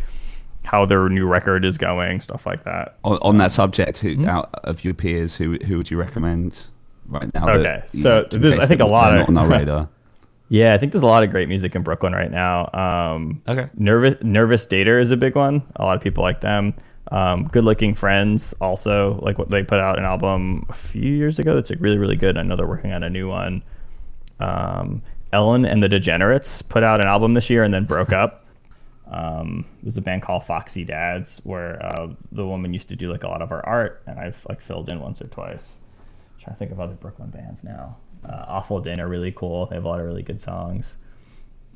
how their new record is going stuff like that On, on that subject, who Hmm? out of your peers, who who would you recommend right now? Okay, that, so in there's- I think a lot not of- on our radar. Yeah, I think there's a lot of great music in Brooklyn right now. Um, Okay. Nervous Nervous Dater is a big one. A lot of people like them. Um, Good Looking Friends also like what they put out an album a few years ago that's like really really good. I know they're working on a new one. Um, Ellen and the Degenerates put out an album this year and then broke up. Um, there's a band called Foxy Dads where uh, the woman used to do like a lot of our art, and I've like filled in once or twice. I'm trying to think of other Brooklyn bands now. Uh, Awful Din are really cool. They have a lot of really good songs.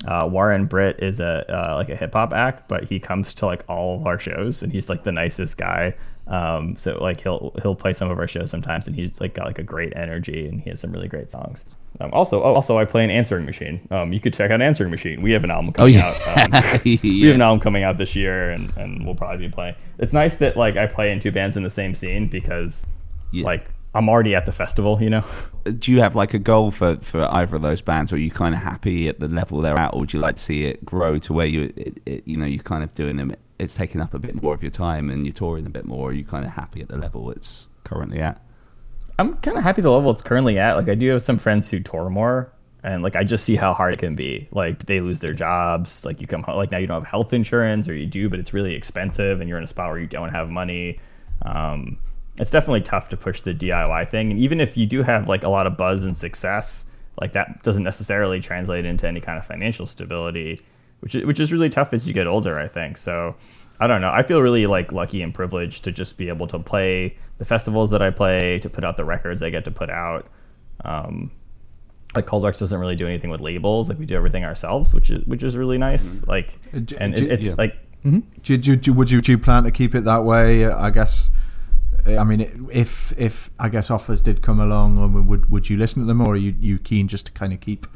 Uh, Warren Britt is a uh, like a hip hop act, but he comes to like all of our shows, and he's like the nicest guy. Um, so like he'll he'll play some of our shows sometimes, and he's like got like a great energy, and he has some really great songs. Um, also, oh, also I play an answering machine. Um, you could check out Answering Machine. We have an album coming yeah. out. Um, we have yeah. an album coming out this year, and, and we'll probably be playing. It's nice that like I play in two bands in the same scene because Yeah. like I'm already at the festival, you know. Do you have like a goal for, for either of those bands, or are you kind of happy at the level they're at, or would you like to see it grow to where you it, it, you know you're kind of doing them? It's taking up a bit more of your time, and you're touring a bit more. Are you kind of happy at the level it's currently at? I'm kind of happy the level it's currently at. Like I do have some friends who tour more, and like I just see how hard it can be. Like they lose their jobs. Like you come home, like now you don't have health insurance, or you do, but it's really expensive, and you're in a spot where you don't have money. Um, it's definitely tough to push the DIY thing, and even if you do have like a lot of buzz and success, like that doesn't necessarily translate into any kind of financial stability, which is, which is really tough as you get older. I think so. I don't know. I feel really like lucky and privileged to just be able to play the festivals that I play, to put out the records I get to put out. Um, like Cold Wrecks doesn't really do anything with labels. Like we do everything ourselves, which is which is really nice. Like, Uh, j- and j- it, it's yeah. like Do, do, do, would you do you plan to keep it that way? I guess. I mean, if if I guess offers did come along, um, would would you listen to them, or are you you keen just to kind of keep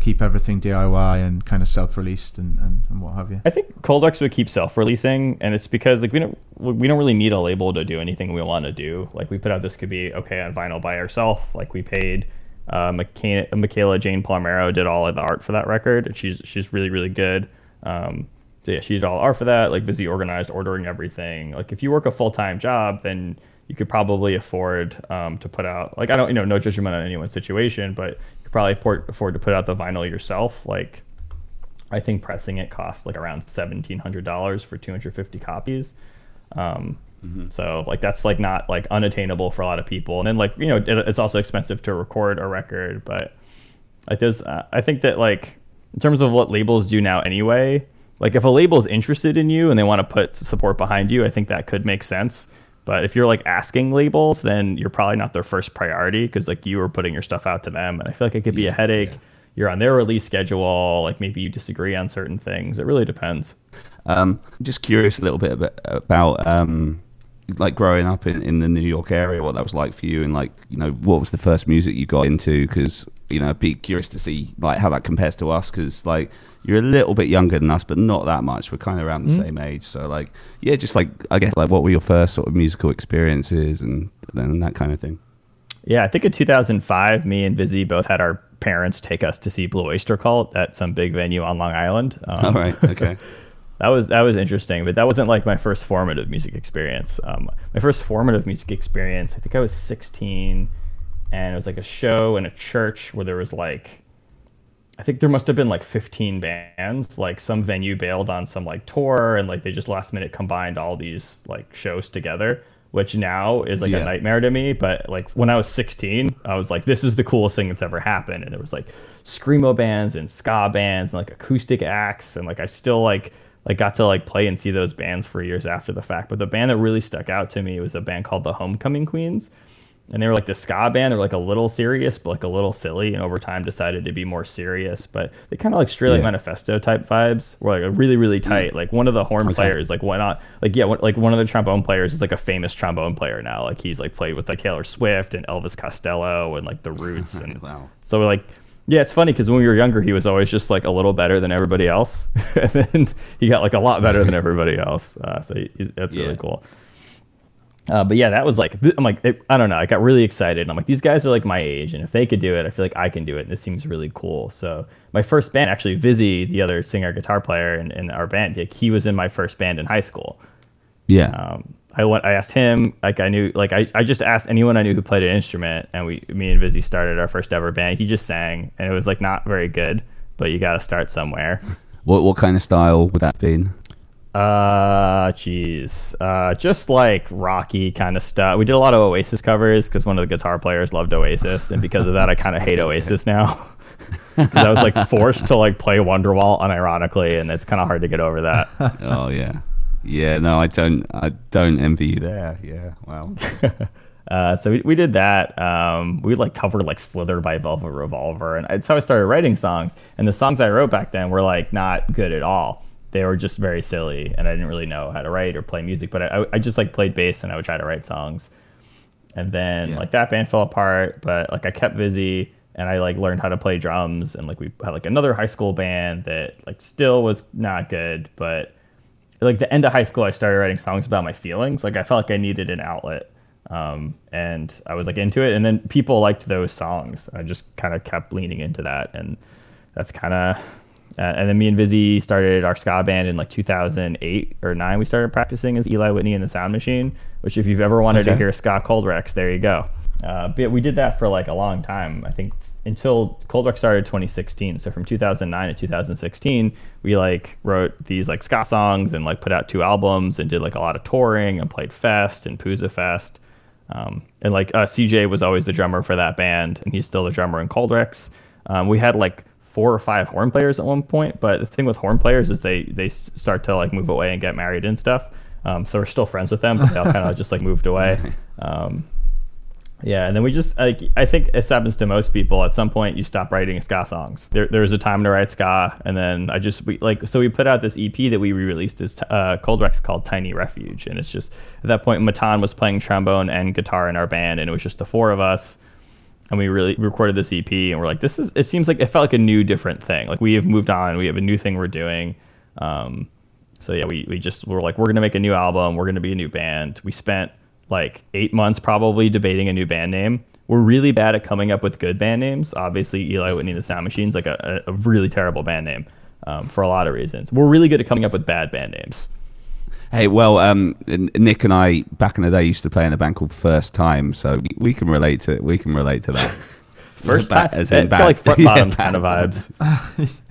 keep everything DIY and kind of self released and, and, and what have you? I think Cold Wrecks would keep self-releasing, and it's because like we don't we don't really need a label to do anything we want to do. Like we put out this could be okay on vinyl by ourselves. Like we paid uh, Michaela, Michaela Jane Palmero did all of the art for that record, and she's she's really really good. Um, so yeah, she did all art for that. Like Vizzy organized, ordering everything. Like if you work a full time job, then you could probably afford um, to put out like I don't you know no judgment on anyone's situation, but you could probably afford, afford to put out the vinyl yourself. Like I think pressing it costs like around seventeen hundred dollars for two hundred fifty copies. Um, So like that's like not like unattainable for a lot of people. And then like you know it, it's also expensive to record a record. But like there's uh, I think that like in terms of what labels do now anyway. Like if a label is interested in you and they want to put support behind you, I think that could make sense. But if you're like asking labels, then you're probably not their first priority because like you were putting your stuff out to them, and I feel like it could be a headache. You're on their release schedule, like maybe you disagree on certain things. It really depends. Um, just curious a little bit about, about um, like growing up in, in the New York area, what that was like for you, and like you know what was the first music you got into? Because you know, be curious to see like how that compares to us. Because like you're a little bit younger than us, but not that much. We're kind of around the same age, so like yeah, just like I guess like what were your first sort of musical experiences and then that kind of thing. Yeah, I think in 2005, me and Vizzy both had our parents take us to see Blue Oyster Cult at some big venue on Long Island. Um, All right, okay. that was that was interesting, but that wasn't like my first formative music experience. Um, my first formative music experience, I think I was 16, and it was like a show in a church where there was like, I think there must have been like 15 bands. Like some venue bailed on some like tour, and like they just last minute combined all these like shows together. Which now is like Yeah. a nightmare to me, but like when I was 16, I was like, this is the coolest thing that's ever happened. And it was like screamo bands and ska bands and like acoustic acts, and like I still like like got to like play and see those bands for years after the fact. But the band that really stuck out to me was a band called the Homecoming Queens, and they were like the ska band. They're like a little serious, but like a little silly, and over time decided to be more serious. But they kind of like Streetlight Yeah. Manifesto type vibes. Were like really really tight. Like one of the horn players, like why not? Like yeah, one, like one of the trombone players is like a famous trombone player now. Like he's like played with like Taylor Swift and Elvis Costello and like the Roots and Wow. so like, yeah, it's funny because when we were younger, he was always just like a little better than everybody else, and then he got like a lot better than everybody else. Uh, so he, he's- that's Yeah. really cool. Uh, but yeah, that was like I'm like it, I don't know. I got really excited. and I'm like these guys are like my age, and if they could do it, I feel like I can do it. And this seems really cool. So my first band, actually, Vizzy, the other singer guitar player in, in our band, like, he was in my first band in high school. Yeah. Um, I went. I asked him. Like I knew. Like I, I just asked anyone I knew who played an instrument, and we, me and Vizzy started our first ever band. He just sang, and it was like not very good, but you got to start somewhere. what what kind of style would that have been? Uh, jeez. Uh, just like rocky kind of stuff. We did a lot of Oasis covers because one of the guitar players loved Oasis, and because of that, I kind of hate Oasis now. Because I was like forced to like play Wonderwall unironically, and it's kind of hard to get over that. oh yeah. Yeah, no, I don't I don't envy you there. Yeah. Wow. Uh, so we, we did that. Um, we like covered like Slither by Velvet Revolver, and that's how I started writing songs. And the songs I wrote back then were like not good at all. They were just very silly, and I didn't really know how to write or play music. But I, I just like played bass, and I would try to write songs. And then Yeah. like that band fell apart, but like I kept busy, and I like learned how to play drums, and like we had like another high school band that like still was not good, but like the end of high school, I started writing songs about my feelings. Like I felt like I needed an outlet, um, and I was like into it. And then people liked those songs. I just kind of kept leaning into that, and that's kind of. Uh, and then me and Vizzy started our ska band in like 2008 or nine. We started practicing as Eli Whitney and the Sound Machine. Which, if you've ever wanted to hear ska Cold Wrecks, there you go. Uh, but we did that for like a long time. I think until Cold Wrecks started 2016. So from 2009 to 2016, we like wrote these like ska songs and like put out two albums and did like a lot of touring and played Fest and Pouzza Fest. Um, and like uh, CJ was always the drummer for that band, and he's still the drummer in Cold Wrecks. Um, we had like four or five horn players at one point, but the thing with horn players is they they start to like move away and get married and stuff. Um, so we're still friends with them, but they all kind of just like moved away. Um, yeah, and then we just like I think this happens to most people. At some point, you stop writing ska songs. There, there was a time to write ska, and then I just we like so we put out this EP that we re-released as uh, Cold Wrecks called Tiny Refuge, and it's just at that point Matan was playing trombone and guitar in our band, and it was just the four of us, and we really recorded this EP, and we're like, this is it seems like it felt like a new different thing. Like we have moved on, we have a new thing we're doing. Um, so yeah, we, we just were like, we're gonna make a new album, we're gonna be a new band. We spent like eight months probably debating a new band name. We're really bad at coming up with good band names. Obviously, Eli Whitney and the Sound Machine's like a, a really terrible band name um, for a lot of reasons. We're really good at coming up with bad band names. Hey, well, um, Nick and I back in the day used to play in a band called First Time, so we, we can relate to we can relate to that. First Ba- time, as in it's got like front Yeah, bottoms bad kind of vibes.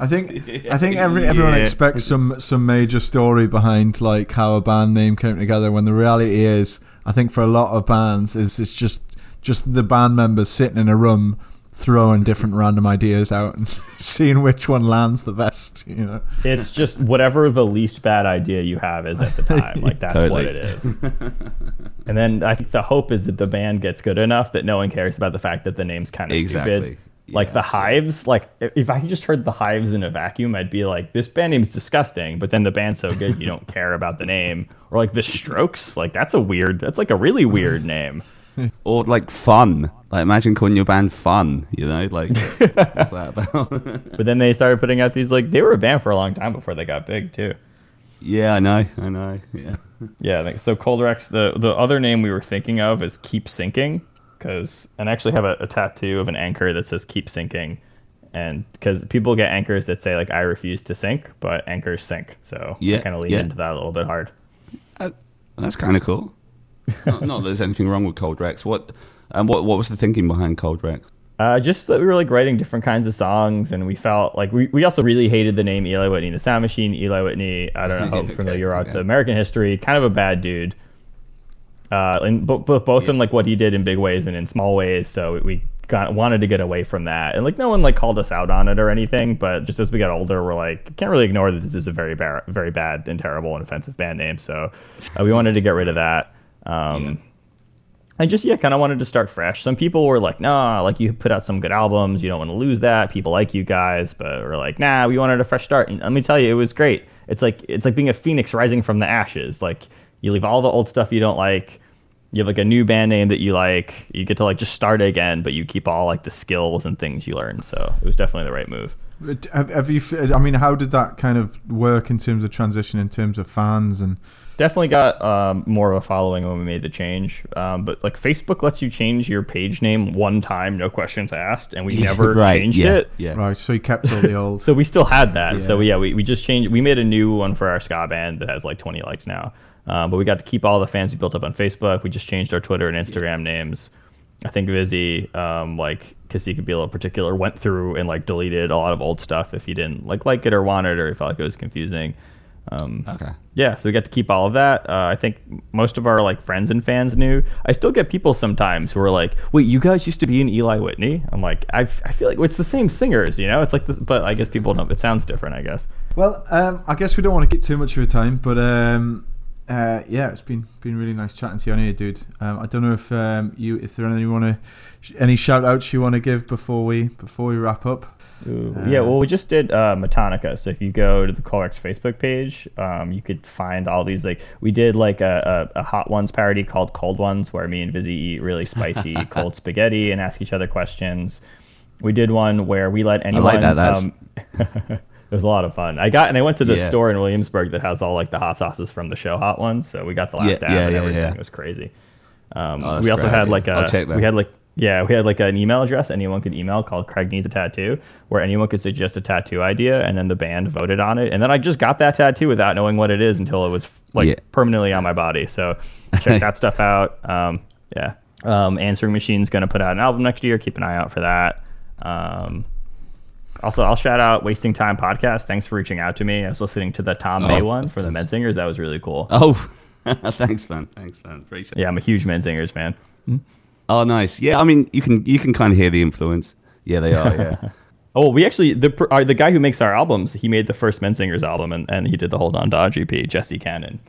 I think I think every, everyone Yeah. expects some some major story behind like how a band name came together. When the reality is, I think for a lot of bands, is it's just just the band members sitting in a room throwing different random ideas out and seeing which one lands the best. You know, It's just whatever the least bad idea you have is at the time. Like that's what it is. and then I think the hope is that the band gets good enough that no one cares about the fact that the name's kind of Exactly. stupid. Like Yeah, the Hives, like if- if I just heard the Hives in a vacuum, I'd be like, this band name's disgusting. But then the band's so good, you don't care about the name. Or like the Strokes, like that's a weird, that's like a really weird name. or like fun. Like imagine calling your band fun. You know, like what's that about? But then they started putting out these like they were a band for a long time before they got big too. yeah, I know, I know. Yeah. Yeah, so Cold Wrecks. The the other name we were thinking of is Keep Sinking, because and I actually have a, a tattoo of an anchor that says Keep Sinking, and because people get anchors that say like I refuse to sink, but anchors sink. So Yeah, kind of lean yeah. into that a little bit hard. That's kind of cool. not, not that there's anything wrong with Cold Wrecks. What and what what was the thinking behind Cold Wrecks? Uh, just that we were like writing different kinds of songs, and we felt like we, we also really hated the name Eli Whitney the Sound Machine. Eli Whitney, I don't know how Okay, familiar you are with okay. American history, kind of a bad dude. Uh, and bo- bo- both in like what he did in big ways and in small ways. So we got wanted to get away from that, and like no one like called us out on it or anything. But just as we got older, we're like can't really ignore that this is a very bad, very bad and terrible and offensive band name. So uh, we wanted to get rid of that. Um, I just yeah, kind of wanted to start fresh. Some people were like, "Nah, like you put out some good albums, you don't want to lose that. People like you guys," but we're like, "Nah, we wanted a fresh start." And let me tell you, it was great. It's like it's like being a phoenix rising from the ashes. Like you leave all the old stuff you don't like. You have like a new band name that you like. You get to like just start again, but you keep all like the skills and things you learned. So it was definitely the right move. Have, have you? I mean, how did that kind of work in terms of transition, in terms of fans and? Definitely got um, more of a following when we made the change. Um, but like Facebook lets you change your page name one time, no questions asked, and we never right, changed yeah, it. Yeah. Right, so you kept all the old. So we still had that. So Yeah. yeah, we, we just changed. We made a new one for our ska band that has like 20 likes now. Um, but we got to keep all the fans we built up on Facebook. We just changed our Twitter and Instagram names. I think Vizzy, um, like, because he could be a little particular, went through and like deleted a lot of old stuff if he didn't like like it or want it or he felt like it was confusing. Um, Okay. yeah, so we got to keep all of that. Uh, I think most of our like friends and fans knew. I still get people sometimes who are like, "Wait, you guys used to be in Eli Whitney?" I'm like, I, I feel like it's the same singers, you know. It's like, this, but I guess people don't. It sounds different, I guess. Well, um, I guess we don't want to keep too much of your time, but um, uh, yeah, it's been been really nice chatting to you on here, dude. Um, I don't know if um, you if there any want to any shout outs you want to give before we before we wrap up. Ooh. yeah, well, we just did uh, Metonica. So if you go to the Cold Wrecks Facebook page, um, you could find all these. Like, we did like a, a, a Hot Ones parody called Cold Ones, where me and Vizzy eat really spicy cold spaghetti and ask each other questions. We did one where we let anyone. I like that, that's- Um, it was a lot of fun. I got and I went to the Yeah. store in Williamsburg that has all like the hot sauces from the show Hot Ones. So we got the last Yeah, dab yeah, and yeah, everything. yeah. It was crazy. Um, Oh, we also great had like a I'll check that. we had like yeah we had like an email address anyone could email called Craig needs a tattoo where anyone could suggest a tattoo idea and then the band voted on it and then I just got that tattoo without knowing what it is until it was like Yeah. permanently on my body. So check that stuff out. Um, yeah. Um, Answering Machine's going to put out an album next year. Keep an eye out for that. Um, also, I'll shout out Wasting Time podcast. Thanks for reaching out to me. I was listening to the Tom May one for the. Menzingers. That was really cool. Oh, thanks, man. Thanks, man. Appreciate. Yeah, I'm a huge Menzingers fan. Oh, nice. Yeah, I mean, you can you can kind of hear the influence. Yeah, they are. Yeah. Oh, we actually the pr- uh, the guy who makes our albums. He made the first Menzingers album, and, and he did the Hold On Dodge EP. Jesse Cannon.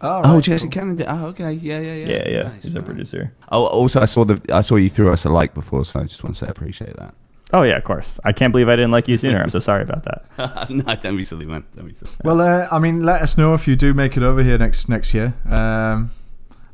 oh, Jesse Cannon. did- Oh, okay. Yeah, yeah, yeah. Yeah, yeah, Nice, he's a producer. Oh, also, I saw the I saw you threw us a like before, so I just want to say I appreciate that. Oh yeah, of course. I can't believe I didn't like you sooner. I'm so sorry about that. no, don't be silly, man. Don't be silly. Well, uh, I mean, let us know if you do make it over here next next year. Um,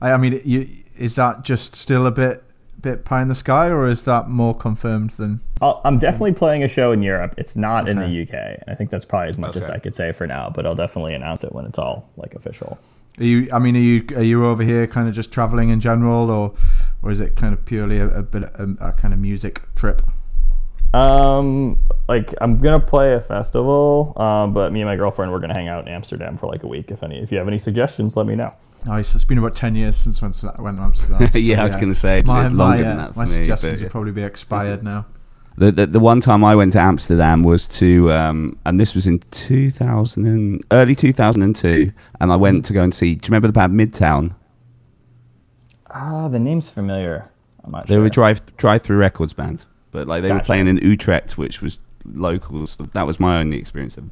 I, I mean, you, is that just still a bit bit pie in the sky, or is that more confirmed than? I'll, I'm definitely playing a show in Europe. It's not in the UK. And I think that's probably as much as I could say for now. But I'll definitely announce it when it's all like official. Are you? I mean, are you are you over here kind of just traveling in general, or or is it kind of purely a, a bit a, a kind of music trip? Um, like I'm gonna play a festival. Um, but me and my girlfriend we're gonna hang out in Amsterdam for like a week. If any, if you have any suggestions, let me know. Nice. It's been about ten years since I went to, went to Amsterdam. so, Yeah, I was gonna say, my, longer my, than uh, that for my me, suggestions but- would probably be expired now. The, the the one time I went to Amsterdam was to um, and this was in 2000 and early 2002 and I went to go and see do you remember the band Midtown Ah, the name's familiar. I'm not they sure. were a drive drive through records band but like they were playing in Utrecht which was local so that was my only experience of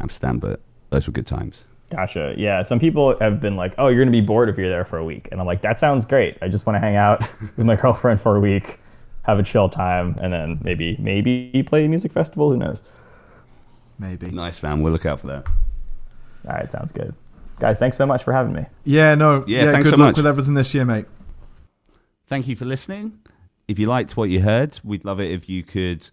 Amsterdam but those were good times Gotcha. Yeah. Some people have been like, "Oh, you're gonna be bored if you're there for a week," and I'm like, "That sounds great. I just want to hang out with my girlfriend for a week, have a chill time, and then maybe maybe play a music festival. Who knows?" Maybe. nice man we'll look out for that All right, sounds good, guys. Thanks so much for having me. Yeah. No. Yeah, Yeah. thanks good so luck much. with everything this year, mate. thank you for listening. If you liked what you heard, we'd love it if you could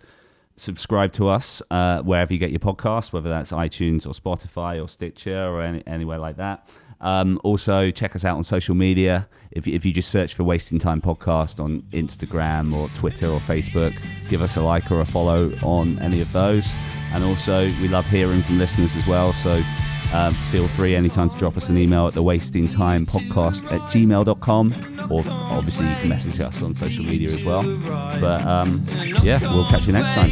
subscribe to us uh, wherever you get your podcast, whether that's iTunes or Spotify or Stitcher or any, anywhere like that. Um, also, check us out on social media. If, if you just search for Wasting Time Podcast on Instagram or Twitter or Facebook, give us a like or a follow on any of those. And also, we love hearing from listeners as well. So um, feel free anytime to drop us an email at the wasting time podcast at gmail.com or obviously you can message us on social media as well. But um, yeah, we'll catch you next time.